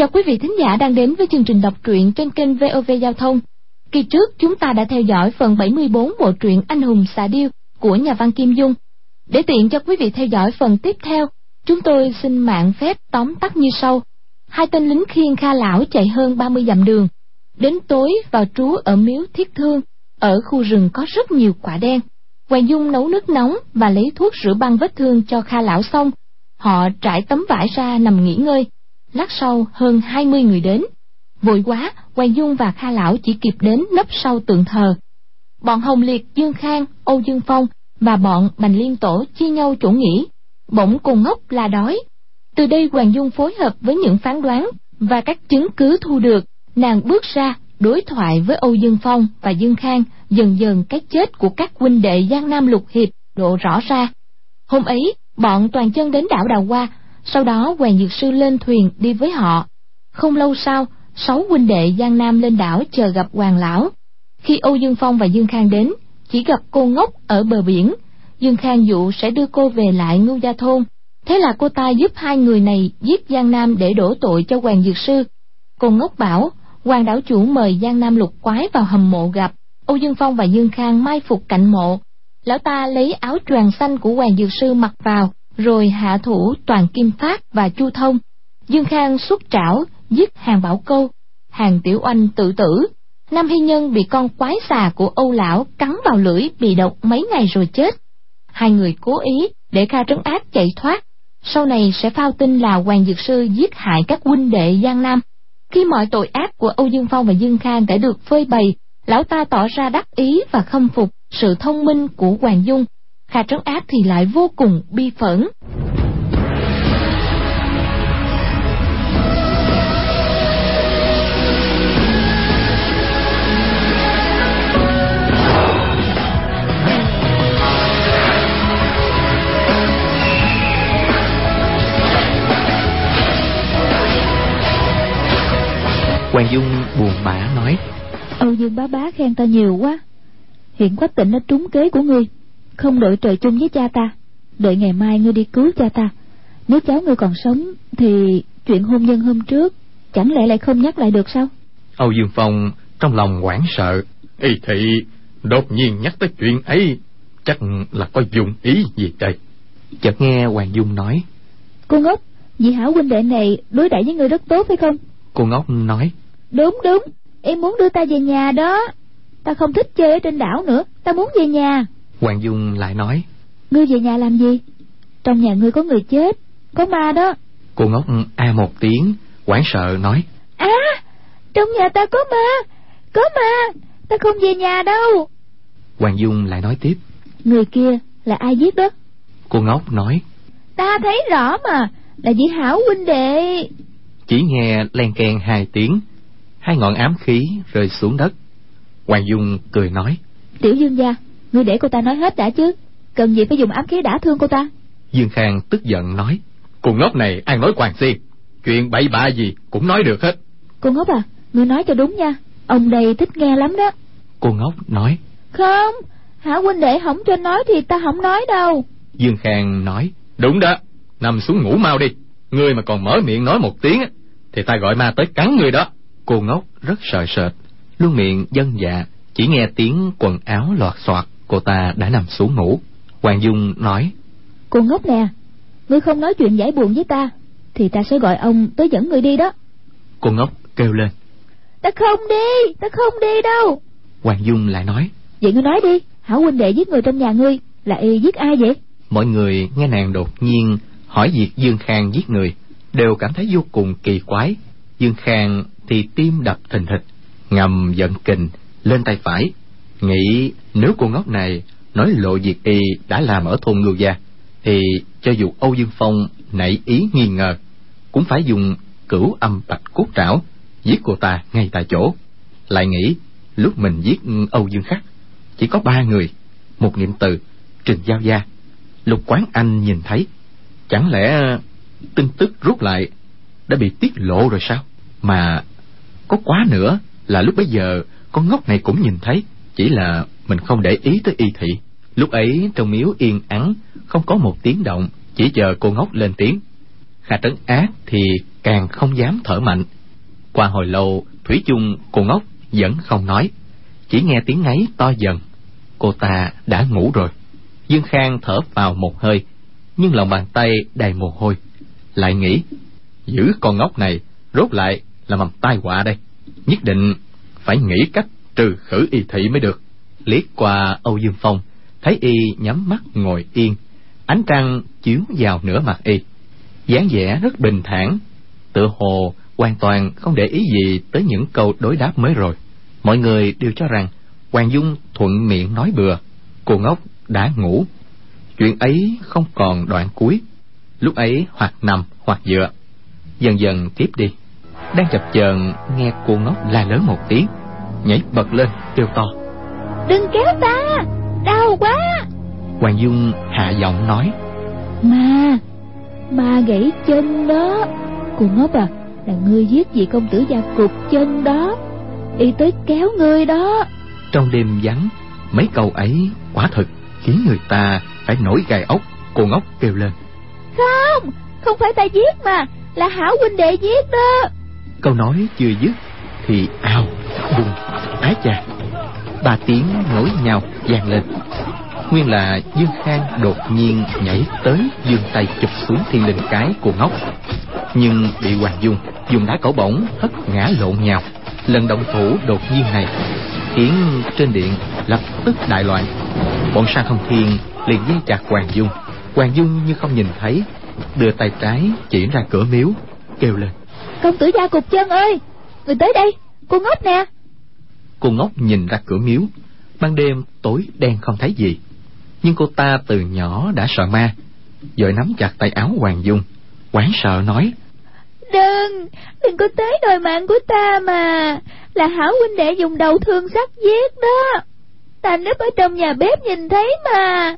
Chào quý vị thính giả đang đến với chương trình đọc truyện trên kênh VOV Giao thông. Kỳ trước chúng ta đã theo dõi phần 74 bộ truyện Anh hùng xà điêu của nhà văn Kim Dung. Để tiện cho quý vị theo dõi phần tiếp theo, chúng tôi xin mạng phép tóm tắt như sau. Hai tên lính khiên Kha Lão chạy hơn 30 dặm đường. Đến tối vào trú ở miếu Thiết Thương, ở khu rừng có rất nhiều quả đen. Hoàng Dung nấu nước nóng và lấy thuốc rửa băng vết thương cho Kha Lão xong. Họ trải tấm vải ra nằm nghỉ ngơi lát sau hơn hai mươi người đến. Vội quá, Hoàng Dung và Kha Lão chỉ kịp đến nấp sau tượng thờ. Bọn Hồng Liệt, Dương Khang, Âu Dương Phong và bọn Bành Liên Tổ chia nhau chỗ nghỉ, bỗng cùng ngốc là đói. Từ đây Hoàng Dung phối hợp với những phán đoán và các chứng cứ thu được, nàng bước ra đối thoại với Âu Dương Phong và Dương Khang, dần dần cái chết của các huynh đệ Giang Nam Lục Hiệp lộ rõ ra. Hôm ấy, bọn toàn chân đến đảo Đào Hoa sau đó Hoàng Dược Sư lên thuyền đi với họ. Không lâu sau, sáu huynh đệ Giang Nam lên đảo chờ gặp Hoàng Lão. Khi Âu Dương Phong và Dương Khang đến, chỉ gặp cô ngốc ở bờ biển. Dương Khang dụ sẽ đưa cô về lại Ngưu Gia Thôn. Thế là cô ta giúp hai người này giết Giang Nam để đổ tội cho Hoàng Dược Sư. Cô ngốc bảo, Hoàng đảo chủ mời Giang Nam lục quái vào hầm mộ gặp. Âu Dương Phong và Dương Khang mai phục cạnh mộ. Lão ta lấy áo choàng xanh của Hoàng Dược Sư mặc vào, rồi hạ thủ toàn kim phát và chu thông. Dương khang xuất trảo, giết hàng bảo câu. Hàng tiểu oanh tự tử. Nam hy nhân bị con quái xà của âu lão cắn vào lưỡi bị độc mấy ngày rồi chết. Hai người cố ý để kha trấn áp chạy thoát. Sau này sẽ phao tin là hoàng dược sư giết hại các huynh đệ giang nam. Khi mọi tội ác của âu dương phong và dương khang đã được phơi bày, lão ta tỏ ra đắc ý và khâm phục sự thông minh của hoàng dung. Kha Trấn Áp thì lại vô cùng bi phẫn. Hoàng Dung buồn bã nói Âu Dương bá bá khen ta nhiều quá Hiện quách tỉnh đã trúng kế của ngươi không đợi trời chung với cha ta. Đợi ngày mai ngươi đi cứu cha ta. Nếu cháu ngươi còn sống thì chuyện hôn nhân hôm trước chẳng lẽ lại không nhắc lại được sao? Âu dương phong trong lòng hoảng sợ. Y thị đột nhiên nhắc tới chuyện ấy chắc là có dùng ý gì đây? Chợt nghe hoàng dung nói. Cô ngốc vị hảo huynh đệ này đối đãi với ngươi rất tốt phải không? Cô ngốc nói. Đúng đúng. Em muốn đưa ta về nhà đó. Ta không thích chơi ở trên đảo nữa. Ta muốn về nhà Hoàng Dung lại nói Ngươi về nhà làm gì? Trong nhà ngươi có người chết Có ma đó. Cô ngốc a một tiếng hoảng sợ nói À trong nhà ta có ma Có ma Ta không về nhà đâu. Hoàng Dung lại nói tiếp Người kia là ai giết đó? Cô ngốc nói Ta thấy rõ mà Là vị hảo huynh đệ. Chỉ nghe len keng hai tiếng Hai ngọn ám khí rơi xuống đất. Hoàng Dung cười nói Tiểu Dương gia ngươi để cô ta nói hết đã chứ? Cần gì phải dùng ám khí đả thương cô ta? Dương khang tức giận nói cô ngốc này ăn nói quan xiên chuyện bậy bạ gì cũng nói được hết. Cô ngốc à ngươi nói cho đúng nha. Ông đây thích nghe lắm đó. Cô ngốc nói không hả huynh đệ không cho nói thì ta không nói đâu. Dương khang nói đúng đó nằm xuống ngủ mau đi. Ngươi mà còn mở miệng nói một tiếng thì ta gọi ma tới cắn ngươi đó. Cô ngốc rất sợ sệt luôn miệng dân dạ chỉ nghe tiếng quần áo loạt xoạt cô ta đã nằm xuống ngủ. Hoàng dung nói cô ngốc nè ngươi không nói chuyện giải buồn với ta thì ta sẽ gọi ông tới dẫn người đi đó. Cô ngốc kêu lên. Ta không đi ta không đi đâu. Hoàng dung lại nói vậy ngươi nói đi hảo huynh đệ giết người trong nhà ngươi là y giết ai vậy? Mọi người nghe nàng đột nhiên hỏi việc dương khang giết người đều cảm thấy vô cùng kỳ quái. Dương khang thì tim đập thình thịch ngầm giận kình lên tay phải nghĩ nếu cô ngốc này nói lộ việc y đã làm ở thôn ngưu gia, thì cho dù âu dương phong nảy ý nghi ngờ, cũng phải dùng cửu âm bạch cốt trảo giết cô ta ngay tại chỗ. Lại nghĩ lúc mình giết âu dương khắc, chỉ có ba người, một niệm từ, trình giao gia. Lục quán anh nhìn thấy, chẳng lẽ tin tức rút lại đã bị tiết lộ rồi sao? Mà có quá nữa là lúc bấy giờ con ngốc này cũng nhìn thấy chỉ là mình không để ý tới y thị. Lúc ấy trong miếu yên ắng, không có một tiếng động, chỉ chờ cô ngốc lên tiếng. Kha trấn ác thì càng không dám thở mạnh. Qua hồi lâu, thủy chung, cô ngốc, vẫn không nói. Chỉ nghe tiếng ngáy to dần. Cô ta đã ngủ rồi. Dương khang thở vào một hơi, nhưng lòng bàn tay đầy mồ hôi. Lại nghĩ, giữ con ngốc này, rốt lại là mầm tai họa đây. Nhất định phải nghĩ cách trừ khử y thị mới được. Liếc qua âu dương phong, thấy y nhắm mắt ngồi yên, ánh trăng chiếu vào nửa mặt y. Dáng vẻ rất bình thản, tựa hồ hoàn toàn không để ý gì tới những câu đối đáp mới rồi. Mọi người đều cho rằng hoàng dung thuận miệng nói bừa, cô ngốc đã ngủ. Chuyện ấy không còn đoạn cuối. Lúc ấy hoặc nằm hoặc dựa. Dần dần tiếp đi. Đang chập chờn, nghe cô ngốc la lớn một tiếng nhảy bật lên kêu to. Đừng kéo ta đau quá. Hoàng dung hạ giọng nói. Ma ma gãy chân đó. Cô ngốc à là ngươi giết vị công tử gia cục chân đó. Y tới kéo ngươi đó. Trong đêm vắng mấy câu ấy quả thực khiến người ta phải nổi gai ốc cô ngốc kêu lên. Không không phải ta giết mà là hảo huynh đệ giết đó. Câu nói chưa dứt thì ao bùng. Ái chà, ba tiếng nối nhau vang lên. Nguyên là dương khang đột nhiên nhảy tới dương tay chụp xuống thiên linh cái của ngốc. Nhưng bị hoàng dung dùng đá cẩu bổng hất ngã lộn nhào. Lần động thủ đột nhiên này khiến trên điện lập tức đại loạn. Bọn sa Không thiên liền dây chặt hoàng dung. Hoàng dung như không nhìn thấy, đưa tay trái chỉ ra cửa miếu, kêu lên. Công tử gia cục chân ơi! Người tới đây cô ngốc nè. Cô ngốc nhìn ra cửa miếu. Ban đêm tối đen không thấy gì. Nhưng cô ta từ nhỏ đã sợ ma. Vội nắm chặt tay áo hoàng dung. Hoảng sợ nói đừng đừng có tới đòi mạng của ta mà. Là hảo huynh đệ dùng đầu thương sắt giết đó. Ta núp ở trong nhà bếp nhìn thấy mà.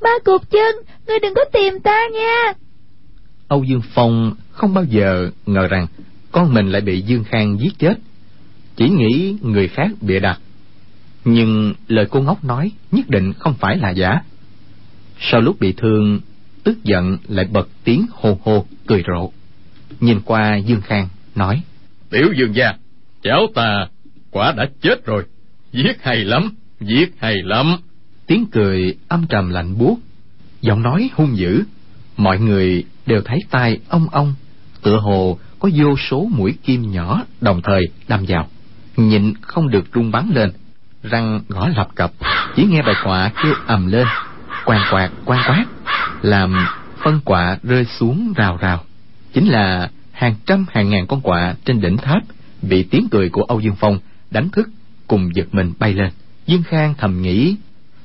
Ma cụt chân ngươi đừng có tìm ta nha. Âu dương phong không bao giờ ngờ rằng con mình lại bị dương khang giết chết. Chỉ nghĩ người khác bịa đặt. Nhưng lời cô ngốc nói nhất định không phải là giả. Sau lúc bị thương tức giận lại bật tiếng hô hô cười rộ. Nhìn qua dương khang nói tiểu dương gia cháu ta quả đã chết rồi. Giết hay lắm giết hay lắm. Tiếng cười âm trầm lạnh buốt. Giọng nói hung dữ. Mọi người đều thấy tai ong ong tựa hồ có vô số mũi kim nhỏ đồng thời đâm vào. Nhịn không được rung bắn lên. Răng gõ lập cập. Chỉ nghe bài quạ kêu ầm lên. Quan quạt quan quát. Làm phân quạ rơi xuống rào rào. Chính là hàng trăm, hàng ngàn con quạ trên đỉnh tháp bị tiếng cười của âu dương phong đánh thức cùng giật mình bay lên. Dương khang thầm nghĩ,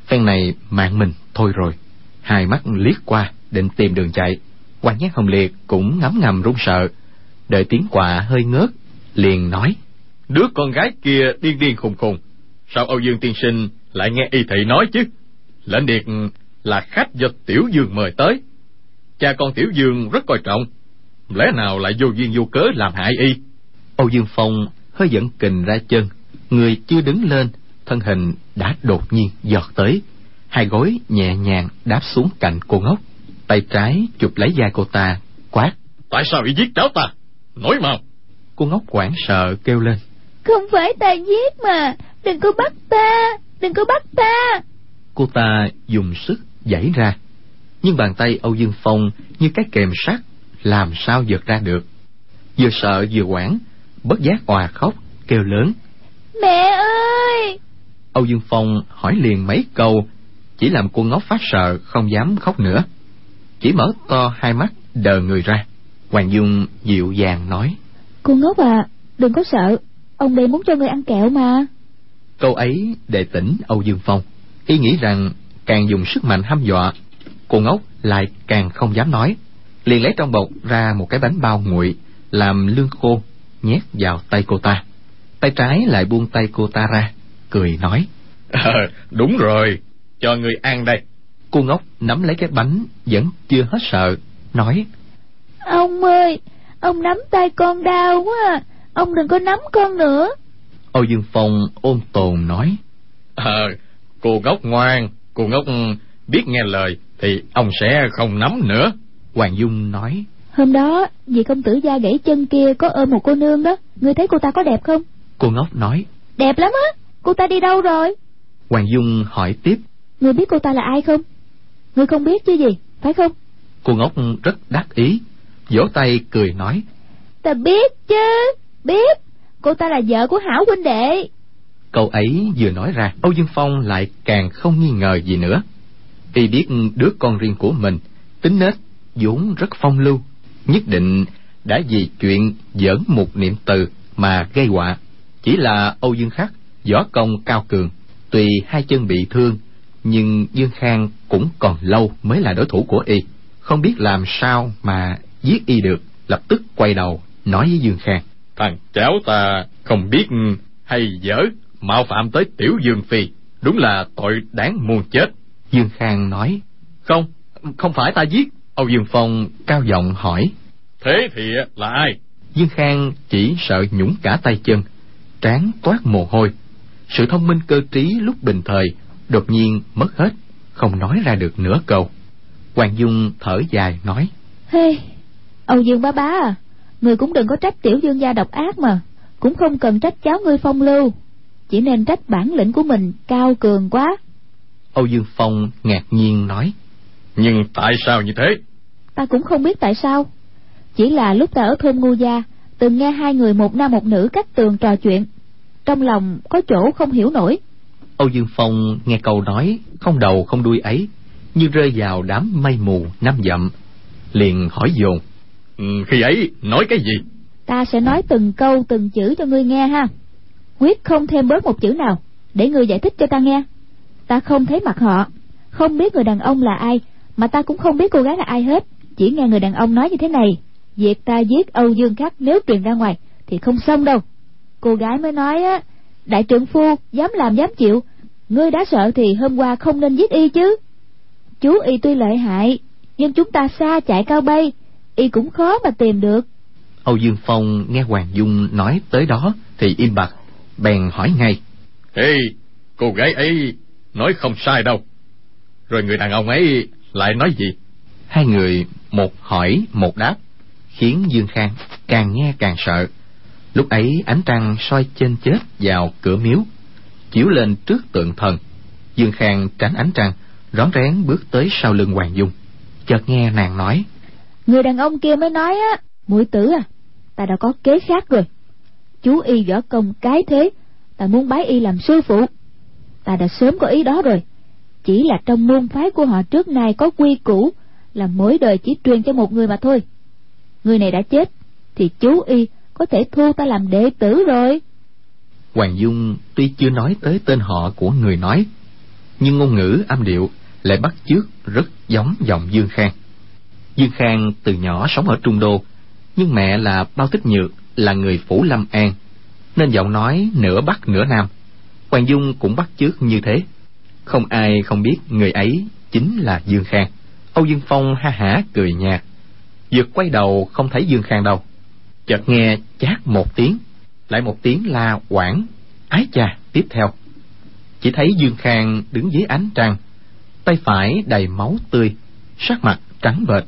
phen này mạng mình thôi rồi. Hai mắt liếc qua, định tìm đường chạy. Quan nhát hồng liệt cũng ngấm ngầm run sợ đợi tiếng quạ hơi ngớt liền nói. Đứa con gái kia điên điên khùng khùng. Sao âu dương tiên sinh lại nghe y thị nói chứ? Lệnh điệt là khách do tiểu dương mời tới. Cha con tiểu dương rất coi trọng. Lẽ nào lại vô duyên vô cớ làm hại y? Âu dương phong hơi dẫn kình ra chân. Người chưa đứng lên thân hình đã đột nhiên giọt tới. Hai gối nhẹ nhàng đáp xuống cạnh cô ngốc. Tay trái chụp lấy da cô ta quát. Tại sao y giết cháu ta nói mau cô ngốc hoảng sợ kêu lên. Không phải ta giết mà. Đừng có bắt ta. Đừng có bắt ta. Cô ta dùng sức giãy ra. Nhưng bàn tay âu dương phong như cái kềm sắt làm sao giật ra được. Vừa sợ vừa hoảng bất giác òa khóc kêu lớn. Mẹ ơi! Âu dương phong hỏi liền mấy câu chỉ làm cô ngốc phát sợ không dám khóc nữa. Chỉ mở to hai mắt đờ người ra hoàng dung dịu dàng nói. Cô ngốc à đừng có sợ. Ông đây muốn cho người ăn kẹo mà. Câu ấy để tỉnh âu dương phong. Y nghĩ rằng càng dùng sức mạnh hăm dọa cô ngốc lại càng không dám nói. Liền lấy trong bọc ra một cái bánh bao nguội làm lương khô nhét vào tay cô ta. Tay trái lại buông tay cô ta ra cười nói. À, đúng rồi cho người ăn đây. Cô ngốc nắm lấy cái bánh vẫn chưa hết sợ nói ông ơi ông nắm tay con đau quá. À. ông đừng có nắm con nữa. Âu dương phong ôn tồn nói. À, cô ngốc ngoan cô ngốc biết nghe lời thì ông sẽ không nắm nữa. Hoàng dung nói. Hôm đó vị công tử gia gãy chân kia có ôm một cô nương đó. Ngươi thấy cô ta có đẹp không? Cô ngốc nói. Đẹp lắm á cô ta đi đâu rồi? Hoàng dung hỏi tiếp. Ngươi biết cô ta là ai không? Ngươi không biết chứ gì phải không? Cô ngốc rất đắc ý vỗ tay cười nói. Ta biết chứ biết. Cô ta là vợ của hảo huynh đệ. Câu ấy vừa nói ra âu dương phong lại càng không nghi ngờ gì nữa. Y biết đứa con riêng của mình tính nết vốn rất phong lưu nhất định đã vì chuyện giỡn một niệm từ mà gây họa. Chỉ là âu dương khắc võ công cao cường tuy hai chân bị thương nhưng dương khang cũng còn lâu mới là đối thủ của y. Không biết làm sao mà giết y được lập tức quay đầu nói với dương khang. Thằng cháu ta không biết hay dở mạo phạm tới tiểu dương phi. Đúng là tội đáng muôn chết. Dương khang nói. Không không phải ta giết. Âu dương phong cao giọng hỏi. Thế thì là ai? Dương khang chỉ sợ nhũng cả tay chân trán toát mồ hôi. Sự thông minh cơ trí lúc bình thời đột nhiên mất hết không nói ra được nửa câu. Hoàng dung thở dài nói. Hey âu dương bá bá à người cũng đừng có trách tiểu dương gia độc ác mà cũng không cần trách cháu ngươi phong lưu chỉ nên trách bản lĩnh của mình cao cường quá. Âu dương phong ngạc nhiên nói nhưng tại sao như thế? Ta cũng không biết tại sao chỉ là lúc ta ở thôn ngu gia từng nghe hai người một nam một nữ cách tường trò chuyện trong lòng có chỗ không hiểu nổi. Âu dương phong nghe câu nói không đầu không đuôi ấy như rơi vào đám mây mù năm dặm liền hỏi dồn Ừ, khi ấy, nói cái gì? Ta sẽ nói từng câu, từng chữ cho ngươi nghe ha. Quyết không thêm bớt một chữ nào, để ngươi giải thích cho ta nghe. Ta không thấy mặt họ, không biết người đàn ông là ai, mà ta cũng không biết cô gái là ai hết. Chỉ nghe người đàn ông nói như thế này, việc ta giết âu dương khắc nếu truyền ra ngoài thì không xong đâu. Cô gái mới nói á, đại trưởng phu, dám làm, dám chịu. Ngươi đã sợ thì hôm qua không nên giết y chứ. Chú y tuy lợi hại, nhưng chúng ta xa chạy cao bay y cũng khó mà tìm được. Âu dương phong nghe hoàng dung nói tới đó thì im bặt bèn hỏi ngay. Ê cô gái ấy nói không sai đâu. Rồi người đàn ông ấy lại nói gì? Hai người một hỏi một đáp khiến dương khang càng nghe càng sợ. Lúc ấy ánh trăng soi trên chết vào cửa miếu chiếu lên trước tượng thần. Dương khang tránh ánh trăng rón rén bước tới sau lưng hoàng dung chợt nghe nàng nói người đàn ông kia mới nói á mũi tử à ta đã có kế khác rồi. Chú y võ công cái thế, ta muốn bái y làm sư phụ. Ta đã sớm có ý đó rồi. Chỉ là trong môn phái của họ trước nay có quy củ là mỗi đời chỉ truyền cho một người mà thôi. Người này đã chết, thì chú y có thể thu ta làm đệ tử rồi. Hoàng dung tuy chưa nói tới tên họ của người nói, nhưng ngôn ngữ âm điệu lại bắt chước rất giống giọng dương khang dương khang từ nhỏ sống ở trung đô, nhưng mẹ là bao tích nhược, là người phủ lâm an, nên giọng nói nửa bắc nửa nam. Hoàng dung cũng bắt chước như thế. Không ai không biết người ấy chính là dương khang. Âu dương phong ha hả cười nhạt. Dược quay đầu không thấy dương khang đâu. Chợt nghe chát một tiếng, lại một tiếng la quảng ái chà tiếp theo. Chỉ thấy dương khang đứng dưới ánh trăng, tay phải đầy máu tươi, sắc mặt trắng bệch.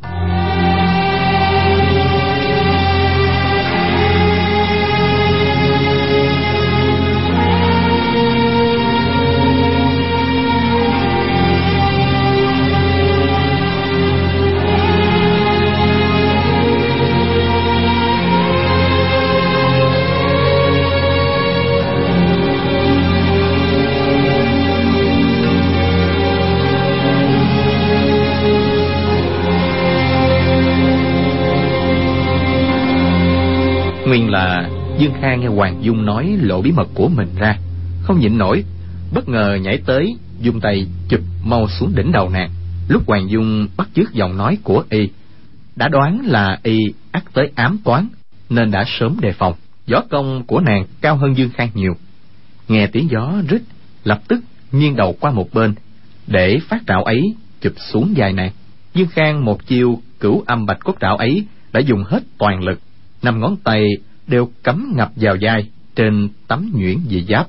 Dương Kha nghe hoàng dung nói lộ bí mật của mình ra, không nhịn nổi, bất ngờ nhảy tới dung tay chụp mau xuống đỉnh đầu nàng. Lúc hoàng dung bắt chước giọng nói của y, đã đoán là y ắt tới ám toán, nên đã sớm đề phòng. Gió công của nàng cao hơn dương khang nhiều. Nghe tiếng gió rít, lập tức nghiêng đầu qua một bên, để phát trạo ấy chụp xuống dài nàng. Dương khang một chiêu cửu âm bạch cốt trạo ấy đã dùng hết toàn lực, năm ngón tay đều cắm ngập vào vai trên tấm nhuyễn dị giáp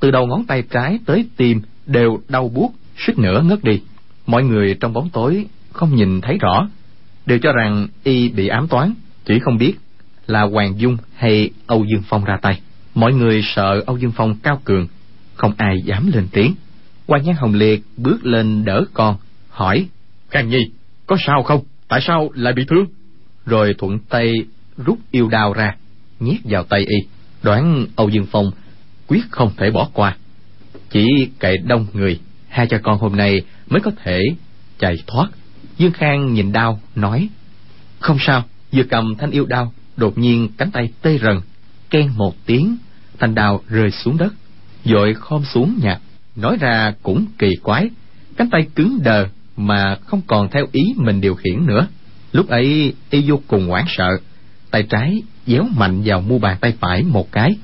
từ đầu ngón tay trái tới tim đều đau buốt suýt nữa ngất đi mọi người trong bóng tối không nhìn thấy rõ đều cho rằng y bị ám toán, chỉ không biết là Hoàng Dung hay Âu Dương Phong ra tay. Mọi người sợ Âu Dương Phong cao cường, không ai dám lên tiếng. Quan Nhan Hồng Liệt bước lên đỡ con, hỏi: Khang Nhi, có sao không? Tại sao lại bị thương? Rồi thuận tay rút yêu đao ra, nhét vào tay y. Đoán Âu Dương Phong quyết không thể bỏ qua. Chỉ cậy đông người, hai cha con hôm nay mới có thể chạy thoát. Dương Khang nhìn đau, nói, Không sao, vừa cầm thanh yêu đao, đột nhiên cánh tay tê rần, ken một tiếng, thanh đao rơi xuống đất, vội khom xuống nhặt. Nói ra cũng kỳ quái, cánh tay cứng đờ mà không còn theo ý mình điều khiển nữa. Lúc ấy y vô cùng hoảng sợ, tay trái déo mạnh vào mu bàn tay phải một cái,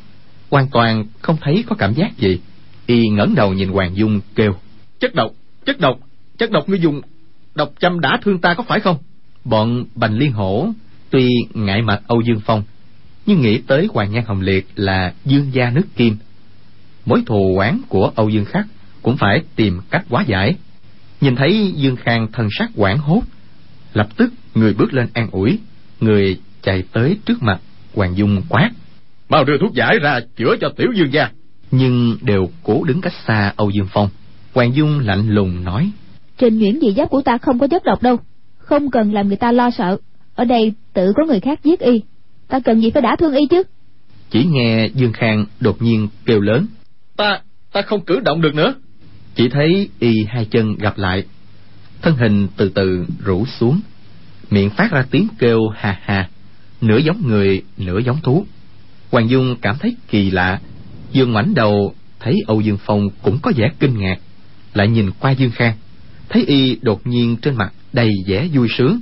hoàn toàn không thấy có cảm giác gì. Y ngẩng đầu nhìn Hoàng Dung kêu, Chất độc, chất độc, chất độc ngươi dùng độc châm đã thương ta có phải không? Bọn Bành Liên Hổ tuy ngại mặt Âu Dương Phong, nhưng nghĩ tới Hoàng Nhan Hồng Liệt là dương gia nước kim. Mối thù oán của Âu Dương Khắc cũng phải tìm cách hóa giải. Nhìn thấy Dương Khang thân sắc quảng hốt, lập tức người bước lên an ủi, người chạy tới trước mặt Hoàng Dung quát. Mau đưa thuốc giải ra chữa cho tiểu dương gia. Nhưng đều cố đứng cách xa Âu Dương Phong. Hoàng Dung lạnh lùng nói. Trên nhuyễn dị giáp của ta không có chất độc đâu. Không cần làm người ta lo sợ. Ở đây tự có người khác giết y. Ta cần gì phải đã thương y chứ. Chỉ nghe Dương Khang đột nhiên kêu lớn. Ta, ta không cử động được nữa. Chỉ thấy y hai chân gặp lại. Thân hình từ từ rũ xuống. Miệng phát ra tiếng kêu hà hà. Nửa giống người, nửa giống thú. Hoàng Dung cảm thấy kỳ lạ. Dương ngoảnh đầu thấy Âu Dương Phong cũng có vẻ kinh ngạc. Lại nhìn qua Dương Khang. Thấy y đột nhiên trên mặt đầy vẻ vui sướng.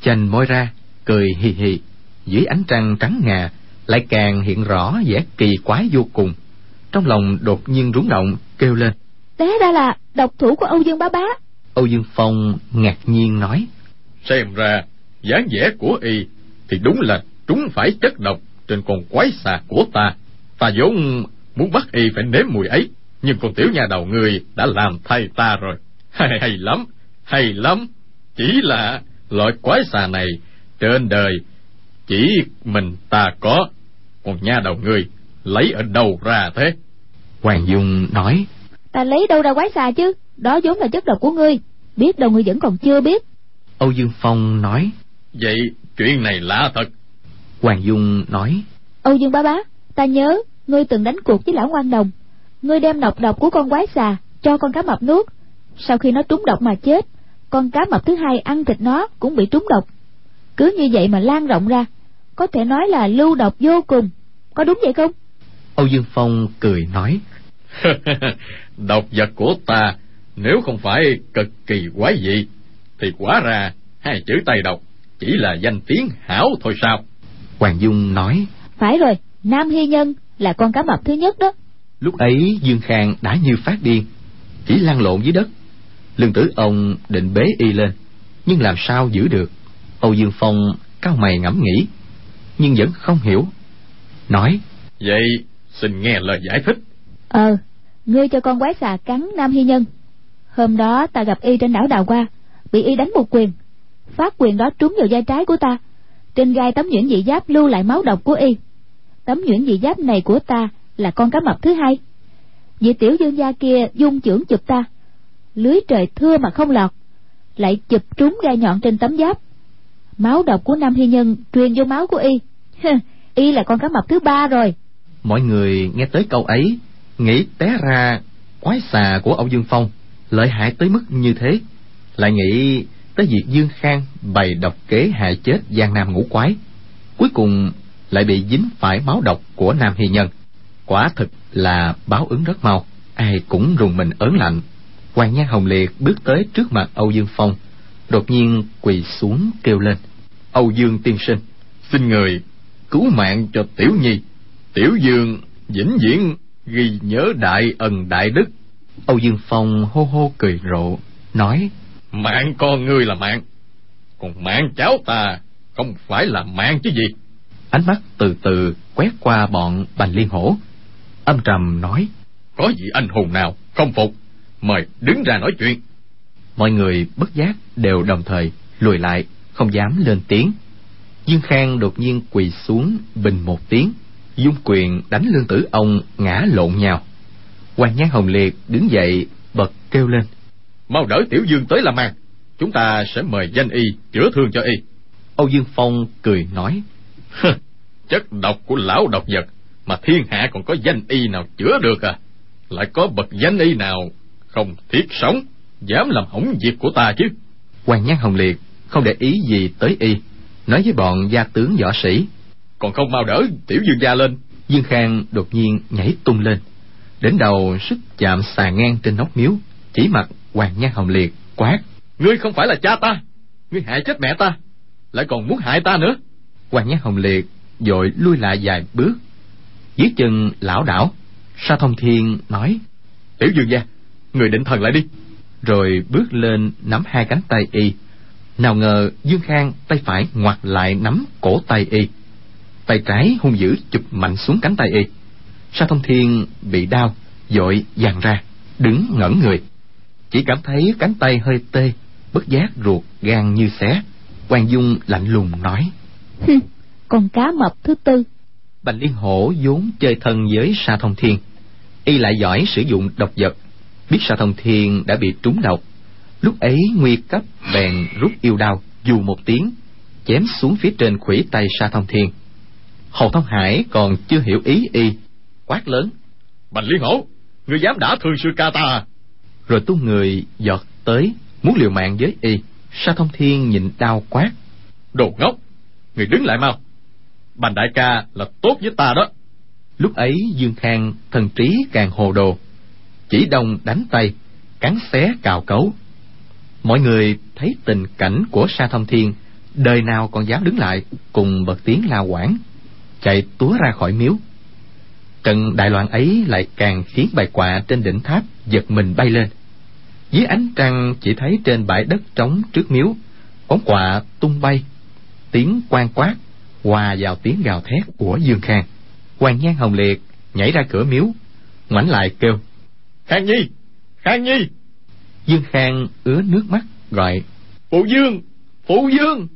Chành môi ra, cười hì hì. Dưới ánh trăng trắng ngà, lại càng hiện rõ vẻ kỳ quái vô cùng. Trong lòng đột nhiên rúng động, kêu lên. Té ra là độc thủ của Âu Dương Bá Bá. Âu Dương Phong ngạc nhiên nói. Xem ra, dáng vẻ của y thì đúng là trúng phải chất độc trên con quái xà của ta. Ta vốn muốn bắt y phải nếm mùi ấy, nhưng con tiểu nhà đầu người đã làm thay ta rồi. Hay, hay lắm, hay lắm. Chỉ là loại quái xà này trên đời chỉ mình ta có, còn nha đầu người lấy ở đâu ra thế? Hoàng Dung nói. Ta lấy đâu ra quái xà chứ, đó vốn là chất độc của ngươi, biết đâu ngươi vẫn còn chưa biết. Âu Dương Phong nói. Vậy chuyện này lạ thật. Hoàng Dung nói. Âu Dương bá bá, ta nhớ ngươi từng đánh cuộc với lão ngoan đồng. Ngươi đem nọc độc của con quái xà cho con cá mập nuốt. Sau khi nó trúng độc mà chết, con cá mập thứ hai ăn thịt nó cũng bị trúng độc. Cứ như vậy mà lan rộng ra, có thể nói là lưu độc vô cùng. Có đúng vậy không? Âu Dương Phong cười nói. độc vật của ta nếu không phải cực kỳ quái dị thì quả ra hai chữ tay độc chỉ là danh tiếng hảo thôi sao? Hoàng Dung nói Phải rồi, Nam Hy Nhân là con cá mập thứ nhất đó. Lúc ấy Dương Khang đã như phát điên Chỉ lăn lộn dưới đất. Lương tử ông định bế y lên Nhưng làm sao giữ được? Âu Dương Phong cao mày ngẫm nghĩ Nhưng vẫn không hiểu. Nói Vậy xin nghe lời giải thích. Ờ, ngươi cho con quái xà cắn Nam Hy Nhân. Hôm đó ta gặp y trên đảo Đào Qua Bị y đánh một quyền Phát quyền đó trúng vào vai trái của ta. Trên gai tấm nhuyễn dị giáp lưu lại máu độc của y. Tấm nhuyễn dị giáp này của ta Là con cá mập thứ hai. Vị tiểu dương gia kia dung trưởng chụp ta. Lưới trời thưa mà không lọt, Lại chụp trúng gai nhọn trên tấm giáp. Máu độc của Nam Hy Nhân Truyền vô máu của y. Y là con cá mập thứ ba rồi. Mọi người nghe tới câu ấy, Nghĩ té ra quái xà của Âu Dương Phong, Lợi hại tới mức như thế. Lại nghĩ tới việc Dương Khang bày độc kế hại chết Giang Nam ngũ quái, Cuối cùng lại bị dính phải máu độc của Nam Hy Nhân. Quả thực là báo ứng rất mau, Ai cũng rùng mình ớn lạnh. Hoàng Nhan Hồng Liệt bước tới trước mặt Âu Dương Phong, Đột nhiên quỳ xuống kêu lên. Âu Dương tiên sinh, Xin người cứu mạng cho Tiểu Nhi. Tiểu Dương vĩnh viễn ghi nhớ đại ân đại đức. Âu Dương Phong hô hô cười rộ, Nói Mạng con ngươi là mạng. Còn mạng cháu ta Không phải là mạng chứ gì. Ánh mắt từ từ quét qua bọn Bành Liên Hổ. Âm trầm nói Có gì anh hùng nào không phục? Mời đứng ra nói chuyện. Mọi người bất giác đều đồng thời lùi lại không dám lên tiếng. Dương khang đột nhiên quỳ xuống bình một tiếng. Dung quyền đánh lương tử ông ngã lộn nhào. Hoàng nhan hồng liệt đứng dậy bật kêu lên mau đỡ tiểu dương tới làm màn chúng ta sẽ mời danh y chữa thương cho y. Âu dương phong cười nói. Chất độc của lão độc vật mà thiên hạ còn có danh y nào chữa được à? Lại có bậc danh y nào không thiết sống dám làm hỏng việc của ta chứ? Hoàng nhan hồng liệt không để ý gì tới y nói với bọn gia tướng võ sĩ. Còn không mau đỡ tiểu dương gia lên. Dương khang đột nhiên nhảy tung lên đến đầu sức chạm xà ngang trên nóc miếu chỉ mặt hoàng nhan hồng liệt quát. Ngươi không phải là cha ta ngươi hại chết mẹ ta lại còn muốn hại ta nữa. Hoàng nhan hồng liệt dội lui lại vài bước. Dưới chân lão đảo sa thông thiên nói tiểu dương gia người định thần lại đi. Rồi bước lên nắm hai cánh tay y. Nào ngờ dương khang tay phải ngoặt lại nắm cổ tay y. Tay trái hung dữ chụp mạnh xuống cánh tay y. Sa thông thiên bị đau dội dàn ra đứng ngẩn người chỉ cảm thấy cánh tay hơi tê bất giác ruột gan như xé. Quan dung lạnh lùng nói. Con cá mập thứ tư. Bành liên hổ vốn chơi thân với sa thông thiên. Y lại giỏi sử dụng độc vật. Biết sa thông thiên đã bị trúng độc. Lúc ấy nguy cấp bèn rút yêu đao dù một tiếng chém xuống phía trên khuỷu tay sa thông thiên. Hồ thông hải còn chưa hiểu ý y. Quát lớn. Bành liên hổ ngươi dám đả thương sư ca ta à? Rồi tung người giọt tới muốn liều mạng với y. Sa thông thiên nhịn đau quát đồ ngốc người đứng lại mau. Bành đại ca là tốt với ta đó. Lúc ấy dương khang thần trí càng hồ đồ. Chỉ đông đánh tay cắn xé cào cấu. Mọi người thấy tình cảnh của sa thông thiên đời nào còn dám đứng lại cùng bật tiếng la quảng chạy túa ra khỏi miếu. Trận đại loạn ấy lại càng khiến bài quạ trên đỉnh tháp giật mình bay lên dưới ánh trăng chỉ thấy trên bãi đất trống trước miếu bóng quạ tung bay tiếng quan quát hòa vào tiếng gào thét của dương khang. Hoàng nhan hồng liệt nhảy ra cửa miếu ngoảnh lại kêu khang nhi khang nhi. Dương khang ứa nước mắt gọi phụ dương phụ dương.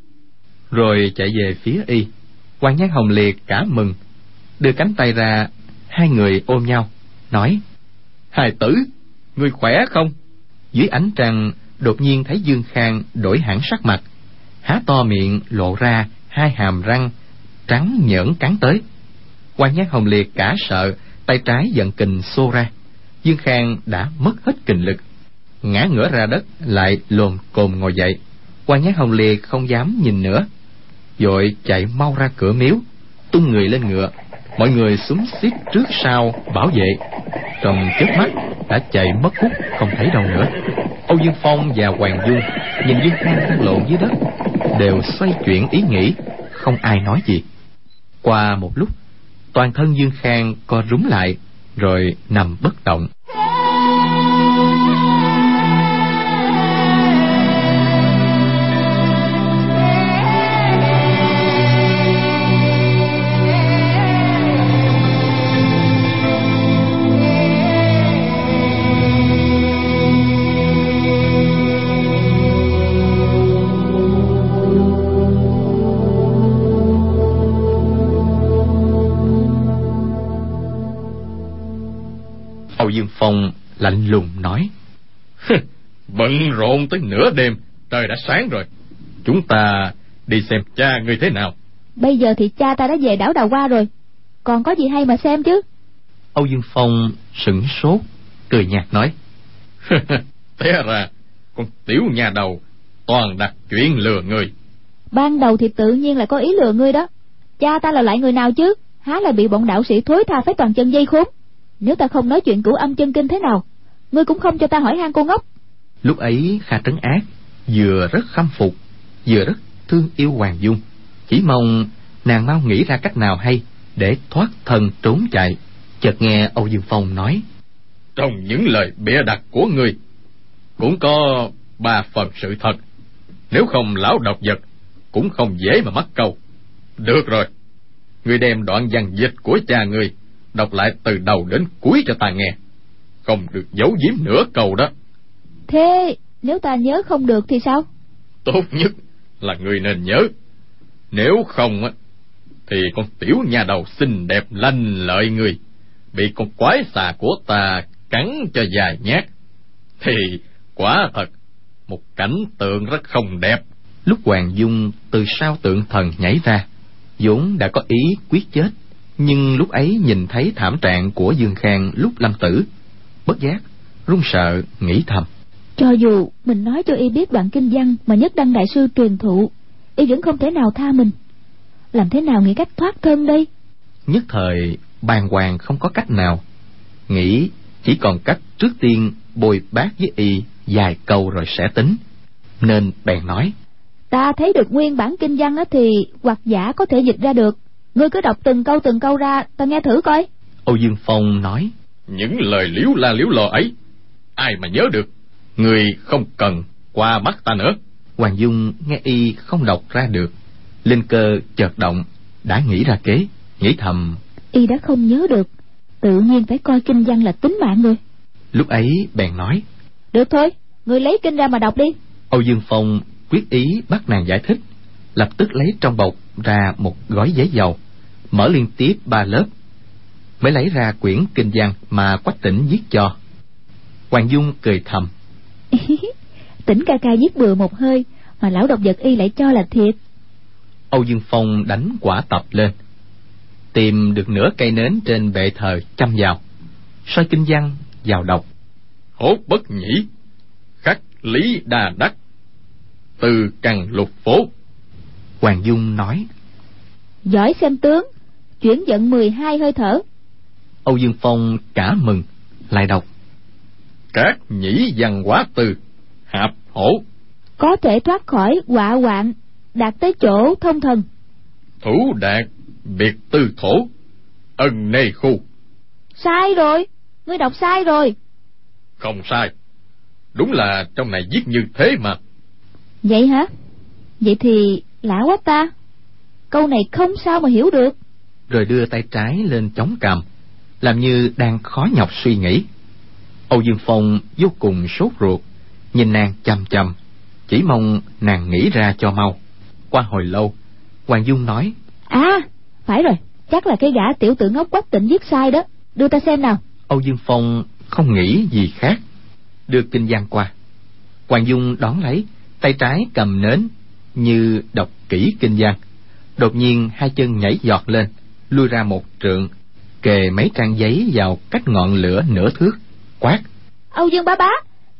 rồi chạy về phía y. Hoàng nhan hồng liệt cả mừng đưa cánh tay ra hai người ôm nhau nói hài tử người khỏe không dưới ánh trăng, đột nhiên thấy dương khang đổi hẳn sắc mặt. Há to miệng, lộ ra hai hàm răng, trắng nhẫn cắn tới. Quan nhát hồng liệt cả sợ, tay trái giận kình xô ra. Dương khang đã mất hết kình lực, ngã ngửa ra đất, lại lồm cồm ngồi dậy. Quan nhát hồng liệt không dám nhìn nữa, vội chạy mau ra cửa miếu, tung người lên ngựa mọi người súng xít trước sau, bảo vệ. Trong chớp mắt, đã chạy mất hút, không thấy đâu nữa. Âu dương phong và hoàng dung nhìn dương khang lăn lộn dưới đất, đều xoay chuyển ý nghĩ, không ai nói gì. Qua một lúc, toàn thân dương khang co rúm lại, rồi nằm bất động. Dương Phong lạnh lùng nói. Bận rộn tới nửa đêm Trời đã sáng rồi. Chúng ta đi xem cha ngươi thế nào. Bây giờ thì cha ta đã về đảo Đào Hoa rồi. Còn có gì hay mà xem chứ? Âu Dương Phong sửng sốt Cười nhạt nói. Té ra Con tiểu nhà đầu Toàn đặt chuyện lừa người. Ban đầu thì tự nhiên là có ý lừa ngươi đó. Cha ta là lại người nào chứ? Há là bị bọn đạo sĩ thối tha phải toàn chân dây khốn nếu ta không nói chuyện cửu âm chân kinh thế nào ngươi cũng không cho ta hỏi han cô ngốc. Lúc ấy kha trấn ác vừa rất khâm phục vừa rất thương yêu hoàng dung. Chỉ mong nàng mau nghĩ ra cách nào hay để thoát thân trốn chạy. Chợt nghe âu dương phong nói trong những lời bịa đặt của ngươi cũng có ba phần sự thật. Nếu không lão độc vật cũng không dễ mà mắc câu. Được rồi ngươi đem đoạn văn dịch của cha ngươi đọc lại từ đầu đến cuối cho ta nghe không được giấu giếm nửa câu đó thế nếu ta nhớ không được thì sao tốt nhất là người nên nhớ. Nếu không á, thì con tiểu nhà đầu xinh đẹp lanh lợi người, bị con quái xà của ta cắn cho dài nhát, thì quả thật một cảnh tượng rất không đẹp. Lúc Hoàng Dung từ sau tượng thần nhảy ra, vốn đã có ý quyết chết, nhưng lúc ấy nhìn thấy thảm trạng của Dương Khang lúc lâm tử, bất giác, run sợ, nghĩ thầm. Cho dù mình nói cho y biết đoạn kinh văn mà nhất đăng đại sư truyền thụ, y vẫn không thể nào tha mình. Làm thế nào nghĩ cách thoát thân đây? Nhất thời, bàng hoàng không có cách nào. Nghĩ chỉ còn cách trước tiên bồi bác với y vài câu rồi sẽ tính. Nên bèn nói. Ta thấy được nguyên bản kinh văn thì hoặc giả có thể dịch ra được. Ngươi cứ đọc từng câu từng câu ra, ta nghe thử coi. Âu Dương Phong nói. Những lời liếu la liếu lò ấy, ai mà nhớ được. Người không cần qua mắt ta nữa. Hoàng Dung nghe y không đọc ra được. Linh cơ chợt động, đã nghĩ ra kế, nghĩ thầm. Y đã không nhớ được, tự nhiên phải coi kinh văn là tính mạng người. Lúc ấy bèn nói. Được thôi, người lấy kinh ra mà đọc đi. Âu Dương Phong quyết ý bắt nàng giải thích, lập tức lấy trong bọc ra một gói giấy dầu, mở liên tiếp ba lớp, mới lấy ra quyển kinh văn mà Quách Tỉnh viết cho. Hoàng Dung cười thầm. tỉnh ca ca viết bừa một hơi, mà lão độc vật y lại cho là thiệt. Âu Dương Phong đánh quả tập lên, tìm được nửa cây nến trên bệ thờ chăm vào, soi kinh văn vào đọc. Hốt bất nhĩ, khắc lý đà đắc, từ cằn lục phố. Hoàng Dung nói. Giỏi xem tướng, chuyển giận 12 hơi thở. Âu Dương Phong cả mừng, lại đọc. Các nhĩ văn quá từ, hạp hổ. Có thể thoát khỏi quả hoạn, đạt tới chỗ thông thần. Thủ đạt, biệt tư thổ, ân nê khu. Sai rồi, ngươi đọc sai rồi. Không sai, đúng là trong này viết như thế mà. Vậy hả? Vậy thì lạ quá ta. Câu này không sao mà hiểu được. Rồi đưa tay trái lên chống cằm, làm như đang khó nhọc suy nghĩ. Âu Dương Phong vô cùng sốt ruột, nhìn nàng chăm chăm, chỉ mong nàng nghĩ ra cho mau. Qua hồi lâu, Hoàng Dung nói, À, phải rồi, chắc là cái gã tiểu tử ngốc quách tỉnh viết sai đó, đưa ta xem nào. Âu Dương Phong không nghĩ gì khác, đưa kinh văn qua. Hoàng Dung đón lấy, tay trái cầm nến, như đọc kỹ kinh văn. Đột nhiên hai chân nhảy giọt lên, lui ra một trượng, kề mấy trang giấy vào cách ngọn lửa nửa thước, quát. Âu Dương bá bá,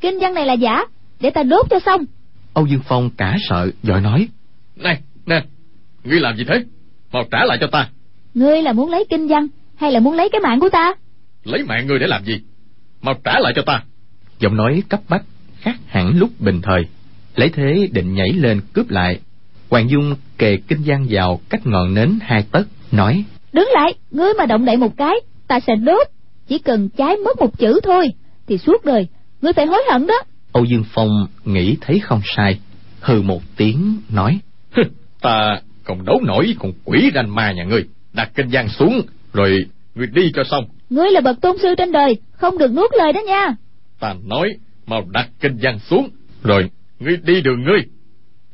kinh văn này là giả, để ta đốt cho xong. Âu Dương Phong cả sợ, giỏi nói. Này, nè, ngươi làm gì thế? Mau trả lại cho ta. Ngươi là muốn lấy kinh văn, hay là muốn lấy cái mạng của ta? Lấy mạng ngươi để làm gì? Mau trả lại cho ta. Giọng nói cấp bách, khác hẳn lúc bình thời. Lấy thế định nhảy lên cướp lại. Hoàng Dung kề kinh văn vào cách ngọn nến hai tấc, nói. Đứng lại, ngươi mà động đậy một cái, ta sẽ đốt. Chỉ cần cháy mất một chữ thôi, thì suốt đời, ngươi phải hối hận đó. Âu Dương Phong nghĩ thấy không sai, hừ một tiếng, nói. ta không đấu nổi con quỷ ranh ma nhà ngươi. Đặt kinh văn xuống, rồi ngươi đi cho xong. Ngươi là bậc tôn sư trên đời, không được nuốt lời đó nha. Ta nói, mau đặt kinh văn xuống, rồi ngươi đi đường ngươi.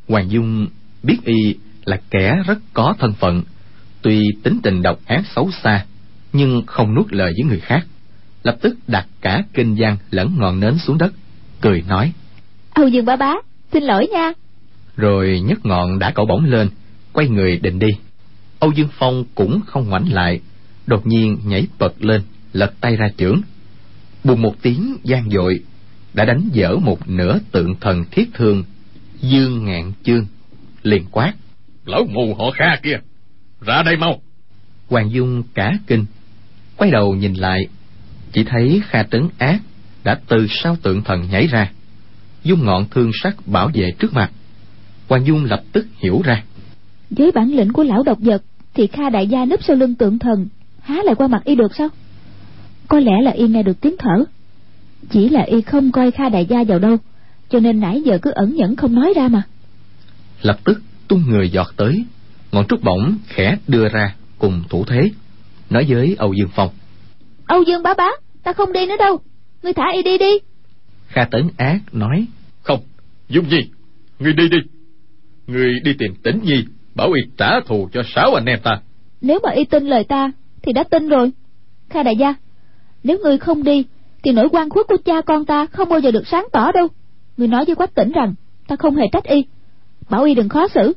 Hoàng Dung biết y là kẻ rất có thân phận, tuy tính tình độc ác xấu xa, nhưng không nuốt lời với người khác. Lập tức đặt cả kinh văn lẫn ngọn nến xuống đất, cười nói. Âu Dương bá bá, xin lỗi nha. Rồi nhấc ngọn đã cậu bổng lên, quay người định đi. Âu Dương Phong cũng không ngoảnh lại, đột nhiên nhảy bật lên, lật tay ra chưởng. Bùng một tiếng gian dội, đã đánh dở một nửa tượng thần thiết thương, dương ngạn chương, liền quát. Lão mù họ kha kia, ra đây mau. Hoàng Dung cả kinh, quay đầu nhìn lại, chỉ thấy Kha Trấn Ác đã từ sau tượng thần nhảy ra, dung ngọn thương sắc bảo vệ trước mặt. Hoàng Dung lập tức hiểu ra. Với bản lĩnh của lão độc vật, thì Kha đại gia núp sau lưng tượng thần, há lại qua mặt y được sao? Có lẽ là y nghe được tiếng thở. Chỉ là y không coi Kha đại gia vào đâu, cho nên nãy giờ cứ ẩn nhẫn không nói ra mà. Lập tức tung người giọt tới, ngọn trúc bổng khẽ đưa ra cùng thủ thế, nói với Âu Dương Phong. Âu Dương bá bá, ta không đi nữa đâu, ngươi thả y đi đi. Kha Tấn Ác nói. Không, Dung Nhi, ngươi đi đi. Người đi tìm tĩnh nhi, bảo y trả thù cho sáu anh em ta. Nếu mà y tin lời ta, thì đã tin rồi. Kha đại gia, nếu ngươi không đi, thì nỗi quan khuất của cha con ta không bao giờ được sáng tỏ đâu. Ngươi nói với quách tỉnh rằng, ta không hề trách y. Bảo y đừng khó xử.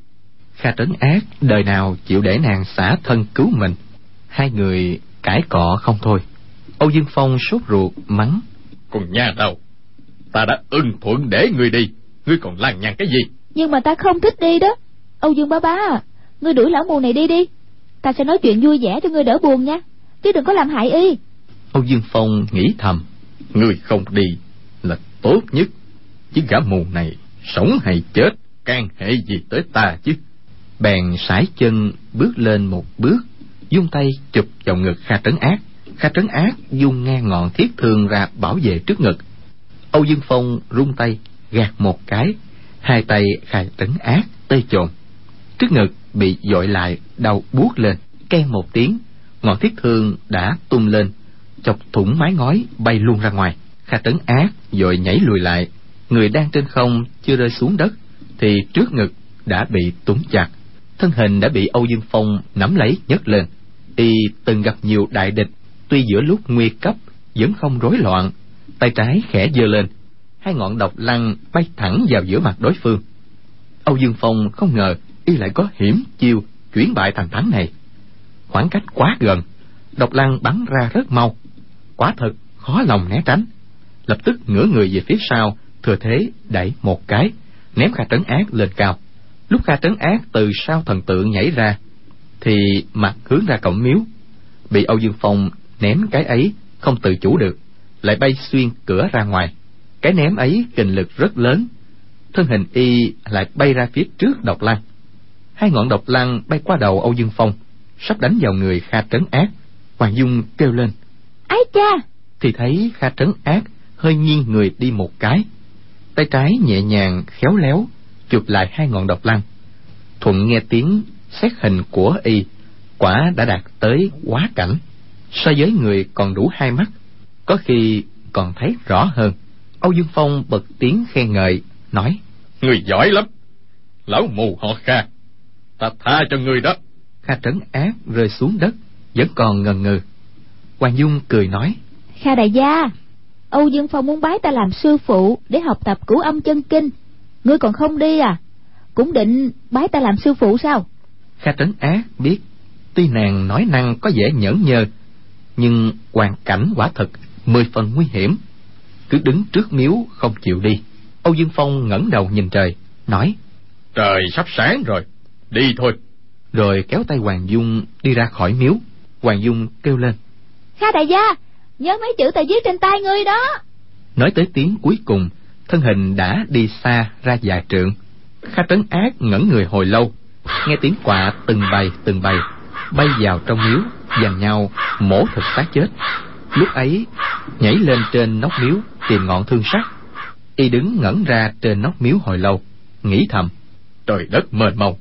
Kha trấn ác đời nào chịu để nàng xả thân cứu mình. Hai người cãi cọ không thôi. Âu Dương Phong sốt ruột mắng. Còn nhà đâu? Ta đã ưng thuận để ngươi đi. Ngươi còn lằng nhằng cái gì? Nhưng mà ta không thích đi đó. Âu Dương bá bá à, ngươi đuổi lão mù này đi đi. Ta sẽ nói chuyện vui vẻ cho ngươi đỡ buồn nha. Chứ đừng có làm hại y. Âu Dương Phong nghĩ thầm. Ngươi không đi là tốt nhất. Chứ gã mù này sống hay chết can hệ gì tới ta chứ bèn sải chân bước lên một bước dung tay chụp vào ngực kha trấn ác. Kha trấn ác dung ngang ngọn thiết thương ra bảo vệ trước ngực. Âu dương phong rung tay, gạt một cái, hai tay kha trấn ác tê chồn. Trước ngực bị dội lại, đau buốt lên ken một tiếng, ngọn thiết thương đã tung lên, chọc thủng mái ngói bay luôn ra ngoài. Kha trấn ác dội nhảy lùi lại. Người đang trên không chưa rơi xuống đất, thì trước ngực đã bị túng chặt thân hình đã bị âu dương phong nắm lấy, nhấc lên. Y từng gặp nhiều đại địch, tuy giữa lúc nguy cấp, vẫn không rối loạn. Tay trái khẽ giơ lên, hai ngọn độc lăng bay thẳng vào giữa mặt đối phương. Âu dương phong không ngờ y lại có hiểm chiêu chuyển bại thằng thắng này. Khoảng cách quá gần, độc lăng bắn ra rất mau. Quả thật, khó lòng né tránh. Lập tức ngửa người về phía sau, thừa thế đẩy một cái, ném khả trấn ác lên cao lúc kha trấn ác từ sau thần tượng nhảy ra thì mặt hướng ra cổng miếu. Bị âu dương phong ném cái ấy không tự chủ được lại bay xuyên cửa ra ngoài. Cái ném ấy kình lực rất lớn thân hình y lại bay ra phía trước độc lăng. Hai ngọn độc lăng bay qua đầu âu dương phong sắp đánh vào người kha trấn ác. Hoàng dung kêu lên ái cha! Thì thấy kha trấn ác hơi nghiêng người đi một cái. Tay trái nhẹ nhàng khéo léo chụp lại hai ngọn độc lăng. Thuận nghe tiếng xét hình của y quả đã đạt tới quá cảnh. So với người còn đủ hai mắt có khi còn thấy rõ hơn. Âu dương phong bật tiếng khen ngợi nói người giỏi lắm. Lão mù họ kha ta tha cho người đó. Kha trấn ác rơi xuống đất vẫn còn ngần ngừ. Hoàng dung cười nói kha đại gia Âu Dương Phong muốn bái ta làm sư phụ để học tập cửu âm chân kinh. Ngươi còn không đi à? Cũng định bái ta làm sư phụ sao? Kha Trấn Á biết, tuy nàng nói năng có vẻ nhẫn nhơ, nhưng hoàn cảnh quả thật mười phần nguy hiểm. Cứ đứng trước miếu không chịu đi. Âu Dương Phong ngẩng đầu nhìn trời, nói: Trời sắp sáng rồi, đi thôi. Rồi kéo tay Hoàng Dung đi ra khỏi miếu. Hoàng Dung kêu lên: Kha đại gia, nhớ mấy chữ ta viết trên tay ngươi đó nói tới tiếng cuối cùng thân hình đã đi xa ra vài trượng. Kha trấn ác ngẩn người hồi lâu, nghe tiếng quạ từng bầy từng bầy bay vào trong miếu dàn nhau mổ thịt xác chết. Lúc ấy, nhảy lên trên nóc miếu tìm ngọn thương sắt y đứng ngẩn ra trên nóc miếu hồi lâu, nghĩ thầm, trời đất mênh mông,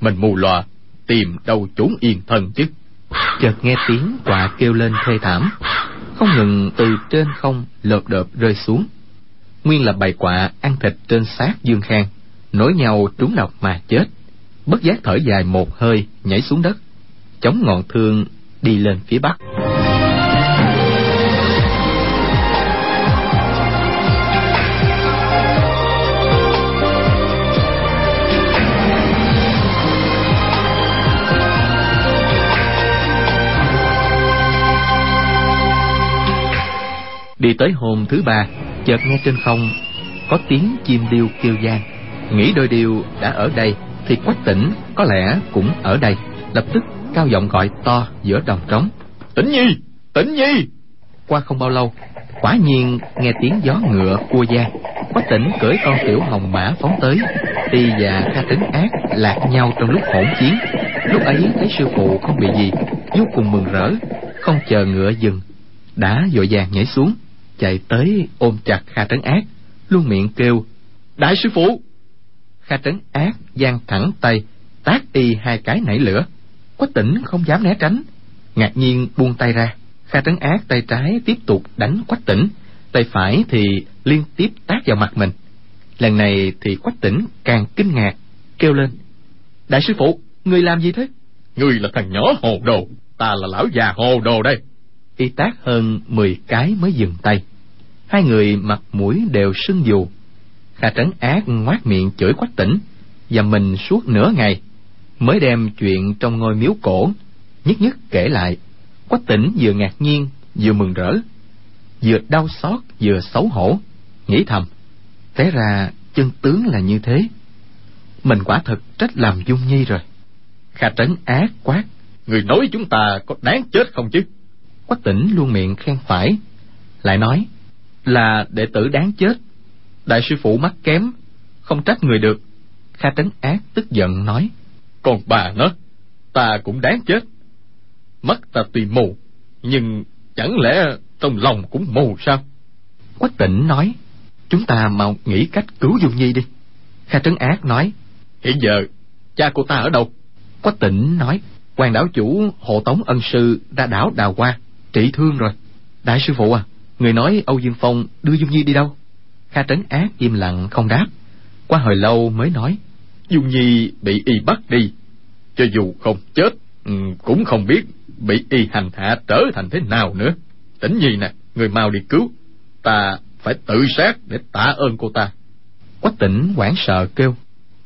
mình mù lòa tìm đâu chốn yên thân chứ? Chợt nghe tiếng quạ kêu lên thê thảm, không ngừng từ trên không lợp đợp rơi xuống nguyên là bầy quạ ăn thịt trên xác dương khang. Nối nhau trúng độc mà chết. Bất giác thở dài một hơi, nhảy xuống đất. Chống ngọn thương đi lên phía bắc. Đi tới hôm thứ ba chợt nghe trên không có tiếng chim điêu kêu gian nghĩ đôi điêu đã ở đây thì quách tỉnh có lẽ cũng ở đây. Lập tức cao giọng gọi to giữa đồng trống. Tỉnh nhi! Tỉnh nhi! Qua không bao lâu quả nhiên nghe tiếng gió ngựa cua gian quách tỉnh cưỡi con tiểu hồng mã phóng tới. Y và kha trấn ác lạc nhau trong lúc hỗn chiến. Lúc ấy thấy sư phụ không bị gì vô cùng mừng rỡ không chờ ngựa dừng đã vội vàng nhảy xuống chạy tới ôm chặt kha trấn ác, luôn miệng kêu, đại sư phụ! Kha trấn ác giang thẳng tay tát y hai cái nảy lửa. Quách tỉnh không dám né tránh. Ngạc nhiên buông tay ra. Kha trấn ác tay trái tiếp tục đánh quách tỉnh tay phải thì liên tiếp tát vào mặt mình. Lần này thì quách tỉnh càng kinh ngạc, kêu lên, đại sư phụ, người làm gì thế? Ngươi là thằng nhỏ hồ đồ, Ta là lão già hồ đồ đây y tác hơn mười cái mới dừng tay. Hai người mặt mũi đều sưng dù. Kha trấn ác ngoác miệng chửi quách tỉnh và mình suốt nửa ngày mới đem chuyện trong ngôi miếu cổ, nhất nhất kể lại. Quách tỉnh vừa ngạc nhiên, vừa mừng rỡ, vừa đau xót, vừa xấu hổ. Nghĩ thầm, té ra chân tướng là như thế. Mình quả thật trách làm dung nhi rồi. Kha trấn ác quát, người nói chúng ta có đáng chết không chứ? Quách tỉnh luôn miệng khen phải lại nói là đệ tử đáng chết. Đại sư phụ mắt kém không trách người được. Kha trấn ác tức giận nói còn bà nó ta cũng đáng chết. Mắt ta tuy mù nhưng chẳng lẽ trong lòng cũng mù sao? Quách tỉnh nói chúng ta mau nghĩ cách cứu dung nhi đi. Kha trấn ác nói hiện giờ cha của ta ở đâu? Quách tỉnh nói quan đảo chủ hộ tống ân sư ra đảo đào hoa trị thương rồi. Đại sư phụ à người nói âu dương phong đưa dung nhi đi đâu? Kha trấn ác im lặng không đáp. Qua hồi lâu mới nói, dung nhi bị y bắt đi. Cho dù không chết ừ, cũng không biết bị y hành hạ trở thành thế nào nữa. Tỉnh nhi nè, người mau đi cứu. Ta phải tự sát để tạ ơn cô ta. Quách tỉnh hoảng sợ kêu,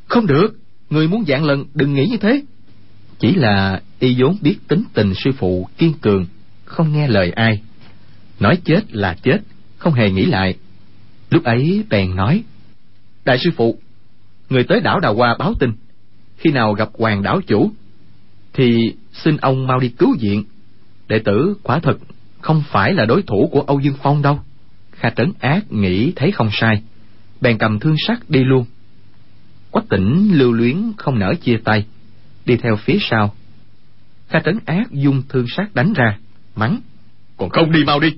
không được, người muốn dạng lần đừng nghĩ như thế. Chỉ là y vốn biết tính tình sư phụ kiên cường không nghe lời ai. Nói chết là chết, không hề nghĩ lại. Lúc ấy bèn nói, đại sư phụ, người tới đảo đào hoa báo tin. Khi nào gặp hoàng đảo chủ, thì xin ông mau đi cứu viện. Đệ tử quả thật không phải là đối thủ của âu dương phong đâu. Kha trấn ác nghĩ thấy không sai, bèn cầm thương sắt đi luôn. Quách tỉnh lưu luyến không nỡ chia tay, đi theo phía sau. Kha trấn ác dung thương sắt đánh ra mắng. Còn không đi mau đi.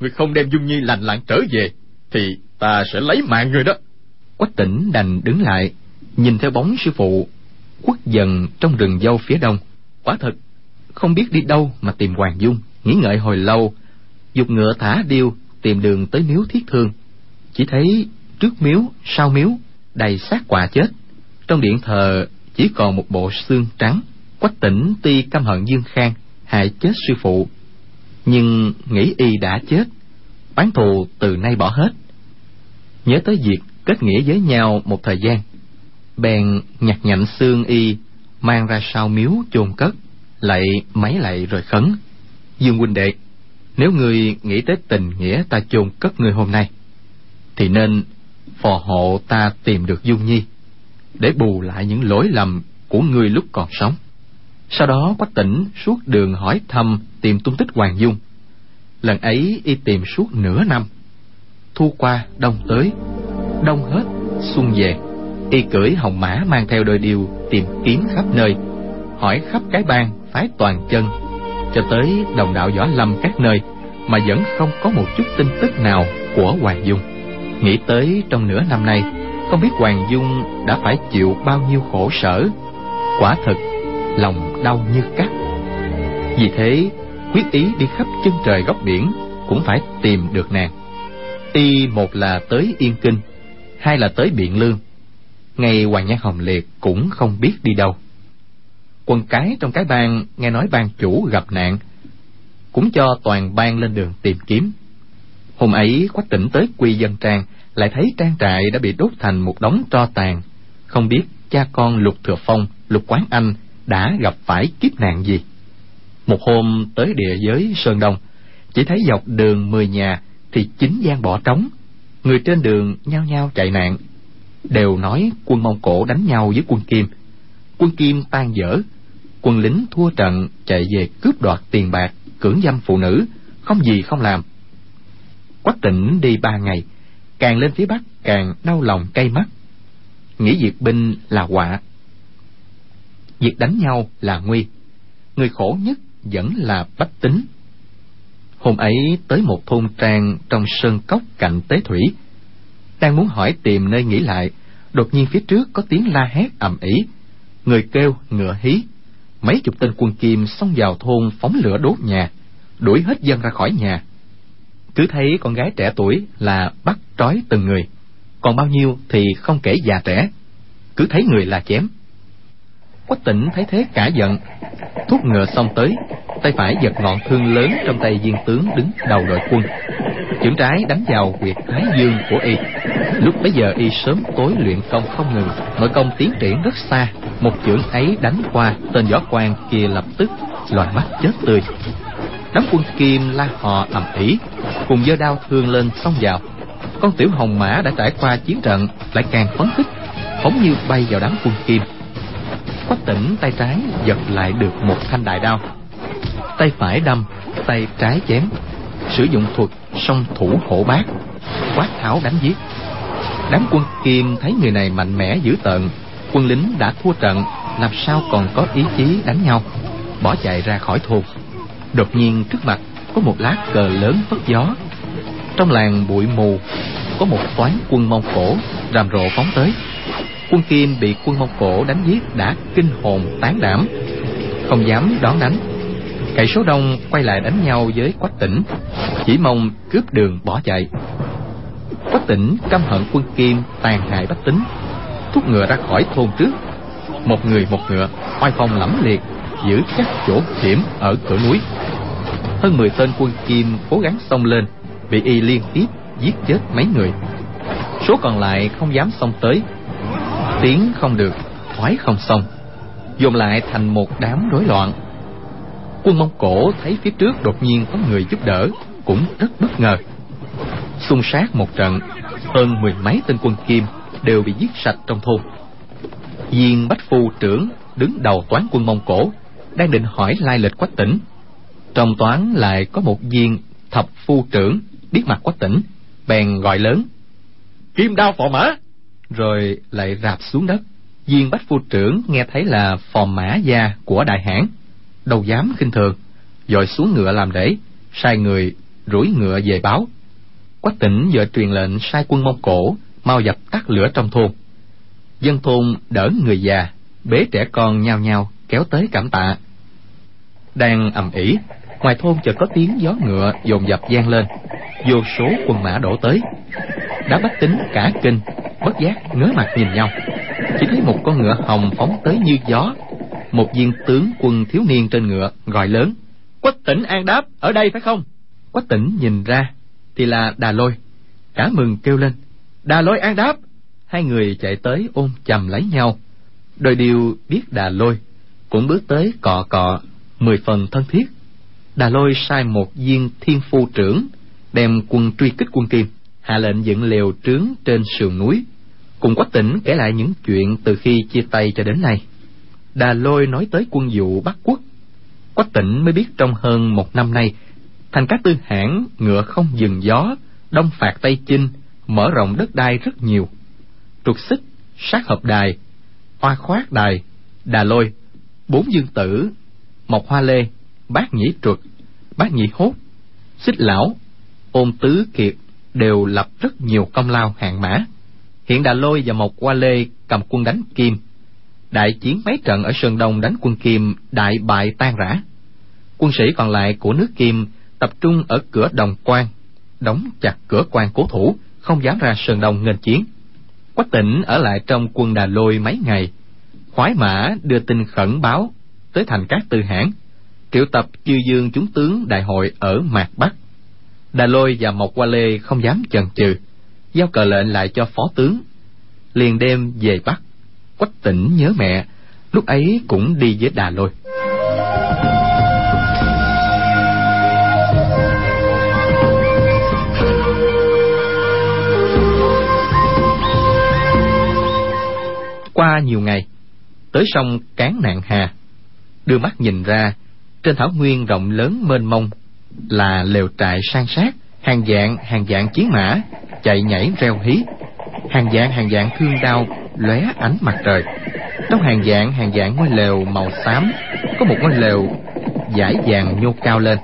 Người không đem dung nhi lành lặn trở về thì ta sẽ lấy mạng người đó. Quách tỉnh đành đứng lại nhìn theo bóng sư phụ khuất dần trong rừng dâu phía đông. Quả thật không biết đi đâu mà tìm hoàng dung nghĩ ngợi hồi lâu dục ngựa thả điêu tìm đường tới miếu thiết thương. Chỉ thấy trước miếu sau miếu đầy xác quà chết. Trong điện thờ chỉ còn một bộ xương trắng. Quách tỉnh tuy căm hận dương khang hại chết sư phụ nhưng nghĩ y đã chết, oán thù từ nay bỏ hết. Nhớ tới việc kết nghĩa với nhau một thời gian, bèn nhặt nhạnh xương y mang ra sau miếu chôn cất, lại máy lại rồi khấn, dương huynh đệ, nếu ngươi nghĩ tới tình nghĩa ta chôn cất ngươi hôm nay, thì nên phò hộ ta tìm được dung nhi để bù lại những lỗi lầm của ngươi lúc còn sống sau đó quách tỉnh suốt đường hỏi thăm tìm tung tích hoàng dung lần ấy y tìm suốt nửa năm. Thu qua, đông tới, đông hết, xuân về. Y cưỡi hồng mã mang theo đôi điều tìm kiếm khắp nơi, hỏi khắp cái bang phái toàn chân. Cho tới đồng đạo võ lâm các nơi mà vẫn không có một chút tin tức nào của hoàng dung nghĩ tới trong nửa năm nay, không biết hoàng dung đã phải chịu bao nhiêu khổ sở. Quả thực lòng đau như cắt vì thế, quyết ý đi khắp chân trời góc biển cũng phải tìm được nàng. Y một là tới yên kinh, hai là tới biện lương. Ngay hoàng nhan hồng liệt cũng không biết đi đâu. Quân cái trong cái bang nghe nói bang chủ gặp nạn, cũng cho toàn bang lên đường tìm kiếm. Hôm ấy, quách tỉnh tới quy dân trang, lại thấy trang trại đã bị đốt thành một đống tro tàn. Không biết cha con lục thừa phong, lục quán anh đã gặp phải kiếp nạn gì? Một hôm tới địa giới sơn đông, chỉ thấy dọc đường mười nhà thì chín gian bỏ trống. Người trên đường nhao nhao chạy nạn. Đều nói quân mông cổ đánh nhau với quân kim. Quân kim tan dở, quân lính thua trận chạy về cướp đoạt tiền bạc, cưỡng dâm phụ nữ, không gì không làm. Quách tỉnh đi ba ngày, càng lên phía bắc càng đau lòng cay mắt. Nghĩ diệt binh là họa việc đánh nhau là nguy. Người khổ nhất vẫn là bách tính. Hôm ấy tới một thôn trang trong sơn cốc cạnh tế thủy, đang muốn hỏi tìm nơi nghỉ lại, đột nhiên phía trước có tiếng la hét ầm ĩ. Người kêu ngựa hí. Mấy chục tên quân kim xông vào thôn phóng lửa đốt nhà, đuổi hết dân ra khỏi nhà. Cứ thấy con gái trẻ tuổi là bắt trói từng người, còn bao nhiêu thì không kể già trẻ. Cứ thấy người là chém quách tỉnh thấy thế cả giận. Thúc ngựa xong tới, tay phải giật ngọn thương lớn trong tay viên tướng đứng đầu đội quân. Chưởng trái đánh vào huyệt thái dương của y. Lúc bấy giờ y sớm tối luyện công không ngừng, nội công tiến triển rất xa. Một chưởng ấy đánh qua, tên võ quan kia lập tức loài mắt chết tươi. Đám quân kim la hò ầm ĩ, cùng giơ đao thương lên xông vào. Con tiểu hồng mã đã trải qua chiến trận, lại càng phấn khích. Phóng như bay vào đám quân kim quách tỉnh tay trái giật lại được một thanh đại đao. Tay phải đâm, tay trái chém. Sử dụng thuật song thủ hổ bát, quát tháo đánh giết. Đám quân kim thấy người này mạnh mẽ dữ tợn, quân lính đã thua trận, làm sao còn có ý chí đánh nhau? Bỏ chạy ra khỏi thôn. Đột nhiên trước mặt có một lá cờ lớn phất gió. Trong làng bụi mù, có một toán quân mông cổ rầm rộ phóng tới quân kim bị quân mông cổ đánh giết đã kinh hồn tán đảm. Không dám đón đánh. Cậy số đông quay lại đánh nhau với quách tỉnh, chỉ mong cướp đường bỏ chạy. Quách tỉnh căm hận quân kim tàn hại bách tính, thúc ngựa ra khỏi thôn trước. Một người một ngựa, oai phong lẫm liệt, giữ chắc chỗ hiểm ở cửa núi. Hơn mười tên quân kim cố gắng xông lên, bị y liên tiếp giết chết mấy người. Số còn lại không dám xông tới tiến không được, thoái không xong, dồn lại thành một đám rối loạn. Quân mông cổ thấy phía trước đột nhiên có người giúp đỡ, cũng rất bất ngờ. Xung sát một trận, hơn mười mấy tên quân kim đều bị giết sạch trong thôn. Viên bách phu trưởng đứng đầu toán quân mông cổ đang định hỏi lai lịch quách tỉnh. Trong toán lại có một viên thập phu trưởng biết mặt quách tỉnh, bèn gọi lớn, kim đao phò mã rồi lại rạp xuống đất. Viên bách phu trưởng nghe thấy là phò mã gia của đại hãn đâu dám khinh thường, dội xuống ngựa làm lễ sai người rủi ngựa về báo. Quách tỉnh vợ truyền lệnh sai quân mông cổ mau dập tắt lửa trong thôn. Dân thôn đỡ người già, bế trẻ con nhao nhao kéo tới cảm tạ. Đang ầm ĩ ngoài thôn chợt có tiếng gió ngựa dồn dập vang lên. Vô số quân mã đổ tới. Đã bách tính cả kinh, bất giác ngớ mặt nhìn nhau. Chỉ thấy một con ngựa hồng phóng tới như gió. Một viên tướng quân thiếu niên trên ngựa gọi lớn, quách tỉnh an đáp, ở đây phải không? Quách tỉnh nhìn ra thì là đà lôi. Cả mừng kêu lên, đà lôi an đáp. Hai người chạy tới ôm chầm lấy nhau. Đôi điều biết đà lôi cũng bước tới cọ cọ, mười phần thân thiết đà lôi sai một viên thiên phu trưởng, đem quân truy kích quân kim, hạ lệnh dựng lều trướng trên sườn núi. Cùng quách tỉnh kể lại những chuyện từ khi chia tay cho đến nay. Đà lôi nói tới quân vụ bắc quốc. Quách tỉnh mới biết trong hơn một năm nay, thành các tư hãn ngựa không dừng gió, đông phạt tây chinh, mở rộng đất đai rất nhiều. Trục xích, sát hợp đài, hoa khoát đài, đà lôi, bốn dương tử, mộc hoa lê, bát nhĩ truật bát nhị hốt, xích lão, ôn tứ kiệt đều lập rất nhiều công lao hạng mã. Hiện đà lôi và mộc Qua lê cầm quân đánh kim. Đại chiến mấy trận ở sơn đông đánh quân kim đại bại tan rã. Quân sĩ còn lại của nước kim tập trung ở cửa đồng quan, đóng chặt cửa quan cố thủ, không dám ra sơn đông nghênh chiến. Quách tỉnh ở lại trong quân đà lôi mấy ngày, khoái mã đưa tin khẩn báo tới thành các tư hãn triệu tập chư dương chúng tướng đại hội ở mạc bắc. Đà lôi và mộc qua lê không dám chần chừ, giao cờ lệnh lại cho phó tướng. Liền đêm về bắc, quách tỉnh nhớ mẹ, lúc ấy cũng đi với đà lôi. Qua nhiều ngày, tới sông cán nạn hà, đưa mắt nhìn ra trên thảo nguyên rộng lớn mênh mông là lều trại san sát, hàng dạng hàng dạng chiến mã, chạy nhảy reo hí. Hàng dạng hàng dạng thương đao lóe ánh mặt trời. Trong hàng dạng hàng dạng ngôi lều màu xám, có một ngôi lều dải vàng nhô cao lên.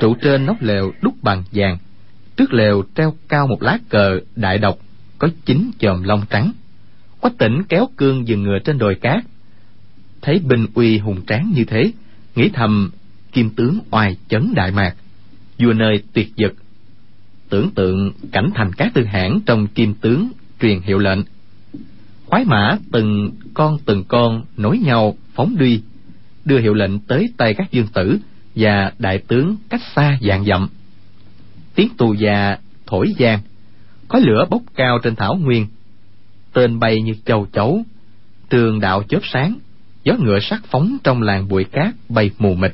Trụ trên nóc lều đúc bằng vàng. Trước lều treo cao một lá cờ đại độc, có chín chòm lông trắng. Quách tỉnh kéo cương dừng ngựa trên đồi cát. Thấy binh uy hùng tráng như thế nghĩ thầm, kim tướng oai chấn đại mạc, vua nơi tuyệt vực. Tưởng tượng cảnh thành các tư hãn trong kim tướng truyền hiệu lệnh. Khoái mã từng con từng con nối nhau phóng đi, đưa hiệu lệnh tới tay các dương tử và đại tướng cách xa dạng dặm. Tiếng tù già thổi giang khói lửa bốc cao trên thảo nguyên. Tên bay như châu chấu tường đạo chớp sáng gió ngựa sắc phóng trong làng bụi cát bay mù mịt.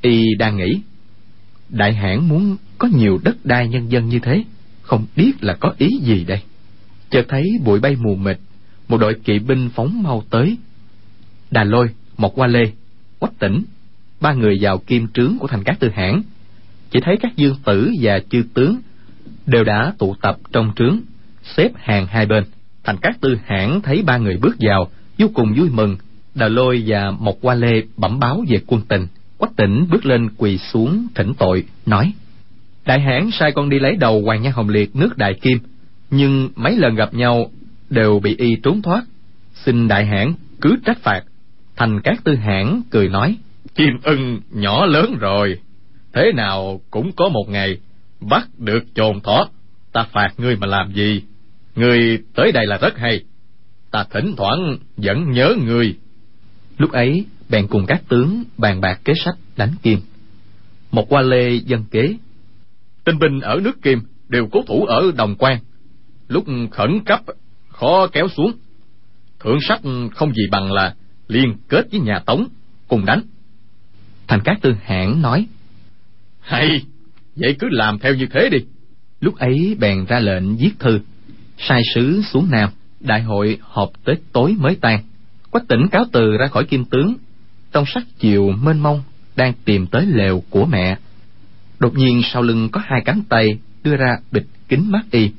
Y đang nghĩ, đại hãn muốn có nhiều đất đai nhân dân như thế, không biết là có ý gì đây? Chợt thấy bụi bay mù mịt, một đội kỵ binh phóng mau tới. Đà lôi một qua lê, quách tỉnh, ba người vào kim trướng của thành cát tư hãn chỉ thấy các dương tử và chư tướng đều đã tụ tập trong trướng, xếp hàng hai bên. Thành cát tư hãn thấy ba người bước vào, vô cùng vui mừng đà lôi và một qua lê bẩm báo về quân tình. Quách tỉnh bước lên quỳ xuống thỉnh tội, nói, đại hãn sai con đi lấy đầu hoàng nhan hồng liệt nước đại kim, nhưng mấy lần gặp nhau đều bị y trốn thoát. Xin đại hãn cứ trách phạt. Thành cát tư hãn cười nói chim ưng nhỏ lớn rồi, thế nào cũng có một ngày bắt được chồn thoát ta phạt ngươi mà làm gì? Ngươi tới đây là rất hay. Ta thỉnh thoảng vẫn nhớ ngươi lúc ấy bèn cùng các tướng bàn bạc kế sách đánh kim. Một qua lê dân kế tinh binh ở nước kim đều cố thủ ở đồng quan lúc khẩn cấp khó kéo xuống. Thượng sách không gì bằng là liên kết với nhà tống cùng đánh. Thành cát tư hãn nói hay vậy cứ làm theo như thế đi. Lúc ấy bèn ra lệnh viết thư sai sứ xuống nam đại hội họp tới tối mới tan quách tỉnh cáo từ ra khỏi kim tướng, trong sắc chiều mênh mông đang tìm tới lều của mẹ. Đột nhiên sau lưng có hai cánh tay đưa ra bịch kính mắt y.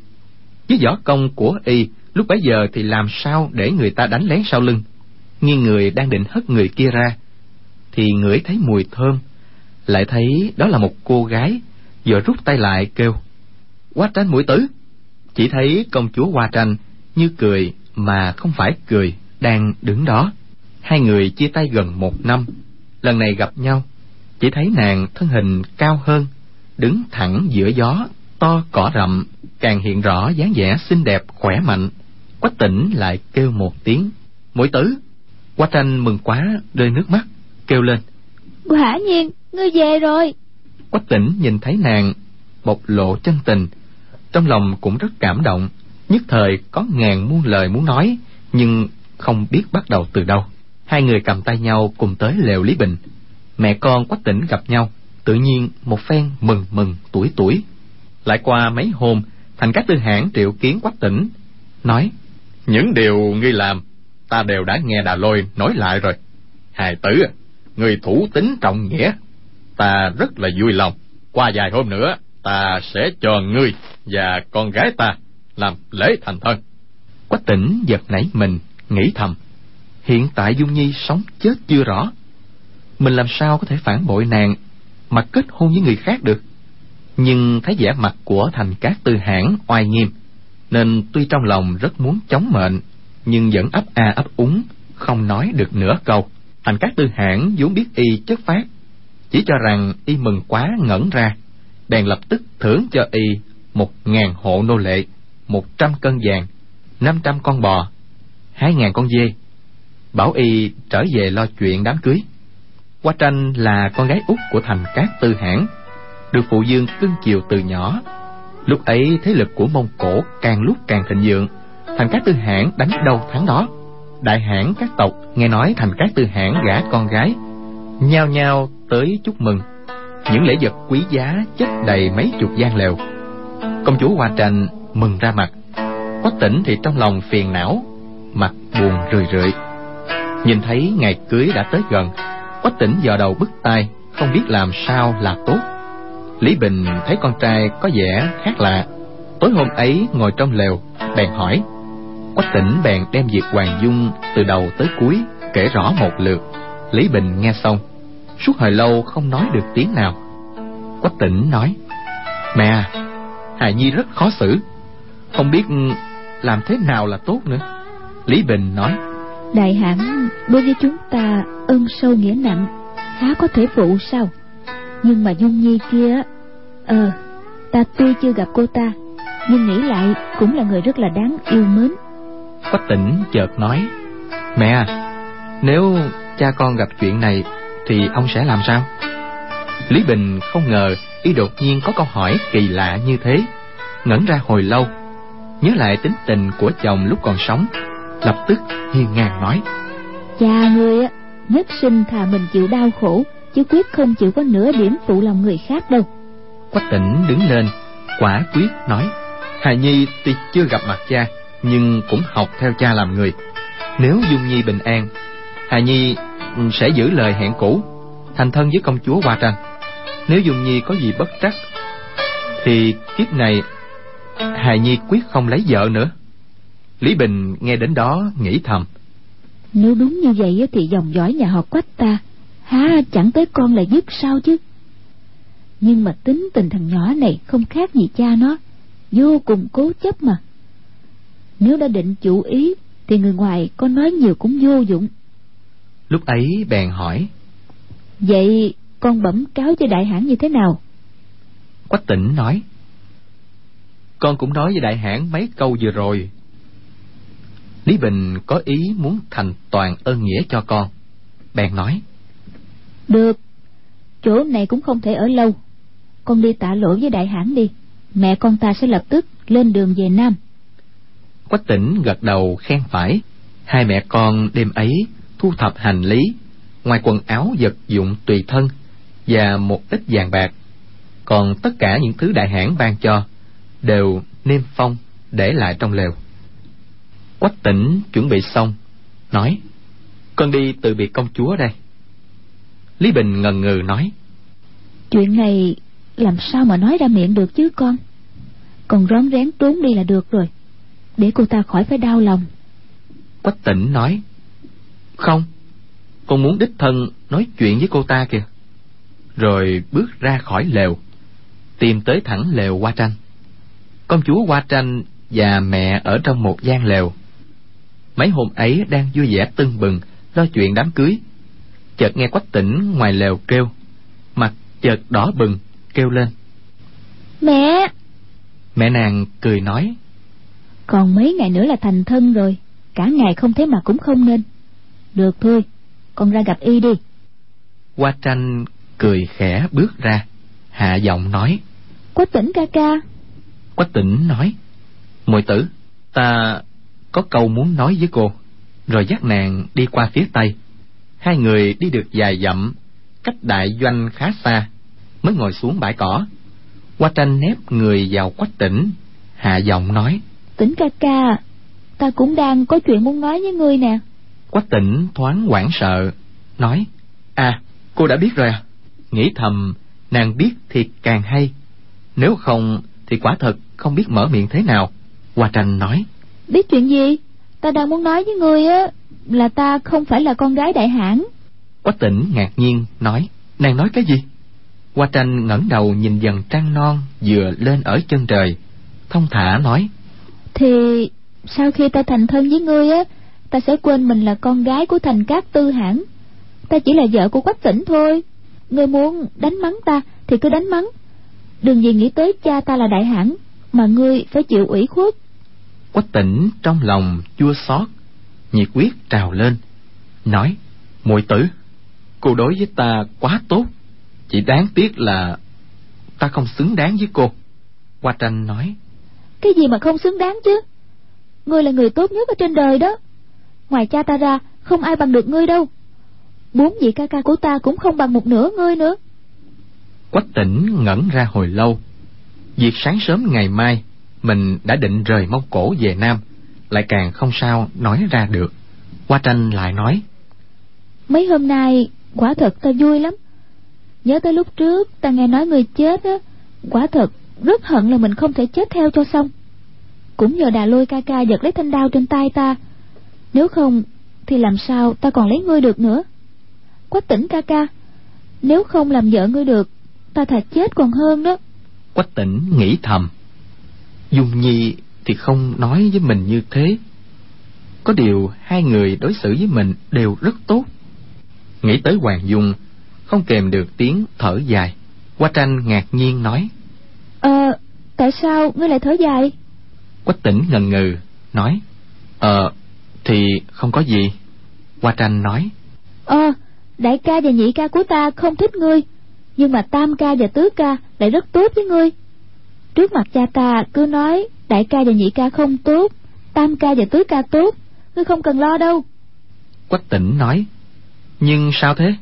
Với võ công của y, lúc bấy giờ thì làm sao để người ta đánh lén sau lưng? Nghiêng người đang định hất người kia ra, thì ngửi thấy mùi thơm. Lại thấy đó là một cô gái giờ rút tay lại kêu, hoa tranh mũi tử. Chỉ thấy công chúa hoa tranh như cười mà không phải cười đang đứng đó. Hai người chia tay gần một năm. Lần này gặp nhau chỉ thấy nàng thân hình cao hơn đứng thẳng giữa gió to cỏ rậm càng hiện rõ dáng vẻ xinh đẹp khỏe mạnh. Quách tỉnh lại kêu một tiếng mũi tử! Hoa tranh mừng quá rơi nước mắt kêu lên quả nhiên ngươi về rồi. Quách tỉnh nhìn thấy nàng bộc lộ chân tình trong lòng cũng rất cảm động. Nhất thời có ngàn muôn lời muốn nói nhưng không biết bắt đầu từ đâu. Hai người cầm tay nhau cùng tới lều lý bình. Mẹ con quách tỉnh gặp nhau tự nhiên một phen mừng mừng tuổi tuổi. Lại qua mấy hôm thành các tư hãn triệu kiến quách tỉnh nói những điều ngươi làm ta đều đã nghe đà lôi nói lại rồi. Hài tử người thủ tính trọng nghĩa ta rất là vui lòng. Qua vài hôm nữa ta sẽ cho ngươi và con gái ta làm lễ thành thân. Quách tỉnh giật nảy mình nghĩ thầm. Hiện tại dung nhi sống chết chưa rõ. Mình làm sao có thể phản bội nàng mà kết hôn với người khác được? Nhưng thấy vẻ mặt của thành cát tư hãn oai nghiêm, nên tuy trong lòng rất muốn chống mệnh, nhưng vẫn ấp a ấp úng, không nói được nửa câu. Thành cát tư hãn vốn biết y chất phát chỉ cho rằng y mừng quá ngẩn ra, bèn lập tức thưởng cho y một ngàn hộ nô lệ, một trăm cân vàng, năm trăm con bò hai ngàn con dê. Bảo y trở về lo chuyện đám cưới. Hoa tranh là con gái út của thành cát tư hãn được phụ dương cưng chiều từ nhỏ. Lúc ấy thế lực của mông cổ càng lúc càng thịnh vượng. Thành cát tư hãn đánh đâu thắng đó. Đại hãn các tộc nghe nói thành cát tư hãn gả con gái. Nhao nhao tới chúc mừng. Những lễ vật quý giá chất đầy mấy chục gian lều. Công chúa hoa tranh mừng ra mặt. Quách tỉnh thì trong lòng phiền não buồn rười rượi. Nhìn thấy ngày cưới đã tới gần, quách tỉnh dò đầu bứt tai, không biết làm sao là tốt. Lý bình thấy con trai có vẻ khác lạ, tối hôm ấy ngồi trong lều, bèn hỏi. Quách tỉnh bèn đem việc hoàng dung từ đầu tới cuối kể rõ một lượt. Lý bình nghe xong, suốt hồi lâu không nói được tiếng nào. Quách tỉnh nói, mẹ Hà nhi rất khó xử. Không biết làm thế nào là tốt nữa lý bình nói đại hãn đối với chúng ta ơn sâu nghĩa nặng há có thể phụ sao? Nhưng mà dung nhi kia ờ ta tuy chưa gặp cô ta nhưng nghĩ lại cũng là người rất là đáng yêu mến. Quách tỉnh chợt nói Mẹ Nếu cha con gặp chuyện này Thì ông sẽ làm sao? Lý Bình không ngờ Y đột nhiên có câu hỏi kỳ lạ như thế Ngẩn ra hồi lâu Nhớ lại tính tình của chồng lúc còn sống Lập tức hiên ngang nói. Cha ngươi á Nhất sinh thà mình chịu đau khổ Chứ quyết không chịu có nửa điểm phụ lòng người khác đâu. Quách tỉnh đứng lên Quả quyết nói Hài Nhi tuy chưa gặp mặt cha Nhưng cũng học theo cha làm người. Nếu Dung Nhi bình an Hài Nhi sẽ giữ lời hẹn cũ Thành thân với công chúa Hoa Tranh Nếu Dung Nhi có gì bất trắc Thì kiếp này Hài Nhi quyết không lấy vợ nữa Lý Bình nghe đến đó nghĩ thầm. Nếu đúng như vậy thì dòng dõi nhà họ quách ta Há chẳng tới con là dứt sao chứ? Nhưng mà tính tình thằng nhỏ này không khác gì cha nó Vô cùng cố chấp mà. Nếu đã định chủ ý Thì người ngoài có nói nhiều cũng vô dụng. Lúc ấy bèn hỏi. Vậy con bẩm cáo cho đại hãn như thế nào? Quách tỉnh nói. Con cũng nói với đại hãn mấy câu vừa rồi Lý Bình có ý muốn thành toàn ơn nghĩa cho con. Bèn nói Được Chỗ này cũng không thể ở lâu. Con đi tạ lỗi với đại hãn đi. Mẹ con ta sẽ lập tức lên đường về Nam. Quách tỉnh gật đầu khen phải. Hai mẹ con đêm ấy thu thập hành lý Ngoài quần áo vật dụng tùy thân Và một ít vàng bạc. Còn tất cả những thứ đại hãn ban cho Đều niêm phong để lại trong lều Quách tỉnh chuẩn bị xong Nói Con đi từ biệt công chúa đây. Lý Bình ngần ngừ nói Chuyện này làm sao mà nói ra miệng được chứ con? Còn rón rén trốn đi là được rồi Để cô ta khỏi phải đau lòng. Quách tỉnh nói Không Con muốn đích thân nói chuyện với cô ta kìa. Rồi bước ra khỏi lều Tìm tới thẳng lều Hoa Tranh. Công chúa Hoa Tranh và mẹ ở trong một gian lều mấy hôm ấy đang vui vẻ tưng bừng lo chuyện đám cưới. Chợt nghe quách tỉnh ngoài lều kêu mặt chợt đỏ bừng kêu lên. Mẹ! Mẹ nàng cười nói. Còn mấy ngày nữa là thành thân rồi cả ngày không thấy mặt cũng không nên. Được thôi con ra gặp y đi. Hoa tranh cười khẽ bước ra hạ giọng nói. Quách tỉnh ca ca. Quách tỉnh nói muội tử ta có câu muốn nói với cô. Rồi dắt nàng đi qua phía tây. Hai người đi được vài dặm cách đại doanh khá xa mới ngồi xuống bãi cỏ. Qua tranh nép người vào quách tỉnh hạ giọng nói tỉnh ca ca ta cũng đang có chuyện muốn nói với ngươi nè. Quách tỉnh thoáng hoảng sợ nói à cô đã biết rồi à? Nghĩ thầm nàng biết thì càng hay. Nếu không thì quả thật không biết mở miệng thế nào. Hoa tranh nói biết chuyện gì? Ta đang muốn nói với ngươi á là ta không phải là con gái đại hãn. Quách tỉnh ngạc nhiên nói nàng nói cái gì? Hoa tranh ngẩng đầu nhìn dần trăng non vừa lên ở chân trời. Thông thả nói thì sau khi ta thành thân với ngươi á ta sẽ quên mình là con gái của thành cát tư hãn. Ta chỉ là vợ của quách tỉnh thôi. Ngươi muốn đánh mắng ta thì cứ đánh mắng. Đừng gì nghĩ tới cha ta là đại hãn mà ngươi phải chịu ủy khuất quách tỉnh trong lòng chua xót nhiệt quyết trào lên nói muội tử cô đối với ta quá tốt chỉ đáng tiếc là ta không xứng đáng với cô. Hoa tranh nói cái gì mà không xứng đáng chứ? Ngươi là người tốt nhất ở trên đời đó. Ngoài cha ta ra không ai bằng được ngươi đâu. Bốn vị ca ca của ta cũng không bằng một nửa ngươi nữa. Quách tỉnh ngẩn ra hồi lâu. Việc sáng sớm ngày mai mình đã định rời mông cổ về nam lại càng không sao nói ra được. Hoa tranh lại nói mấy hôm nay quả thật ta vui lắm. Nhớ tới lúc trước ta nghe nói người chết á quả thật rất hận là mình không thể chết theo cho xong. Cũng nhờ đà lôi ca ca giật lấy thanh đao trên tay ta nếu không thì làm sao ta còn lấy ngươi được nữa? Quách tỉnh ca ca nếu không làm vợ ngươi được ta thà chết còn hơn đó. Quách tỉnh nghĩ thầm dung nhi thì không nói với mình như thế có điều hai người đối xử với mình đều rất tốt nghĩ tới hoàng dung không kèm được tiếng thở dài hoa tranh ngạc nhiên nói ờ tại sao ngươi lại thở dài quách tỉnh ngần ngừ nói Ờ, thì không có gì. Hoa tranh nói. Ờ, đại ca và nhị ca của ta không thích ngươi, nhưng mà tam ca và tứ ca lại rất tốt với ngươi. Trước mặt cha ta cứ nói đại ca và nhị ca không tốt, tam ca và tứ ca tốt, ngươi không cần lo đâu. Quách tỉnh nói. Nhưng sao thế?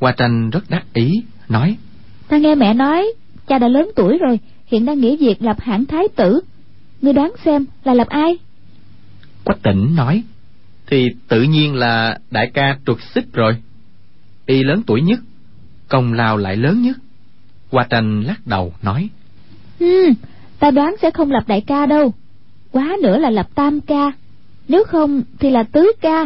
Hoa tranh rất đắc ý, nói. Ta nghe mẹ nói, cha đã lớn tuổi rồi, hiện đang nghỉ việc lập hãng thái tử. Ngươi đoán xem là lập ai? Quách tỉnh nói. Thì tự nhiên là đại ca trục xích rồi. Y lớn tuổi nhất, công lao lại lớn nhất. Hoa tranh lắc đầu nói. Hmm, ta đoán sẽ không lập đại ca đâu. Quá nữa là lập tam ca. Nếu không thì là tứ ca.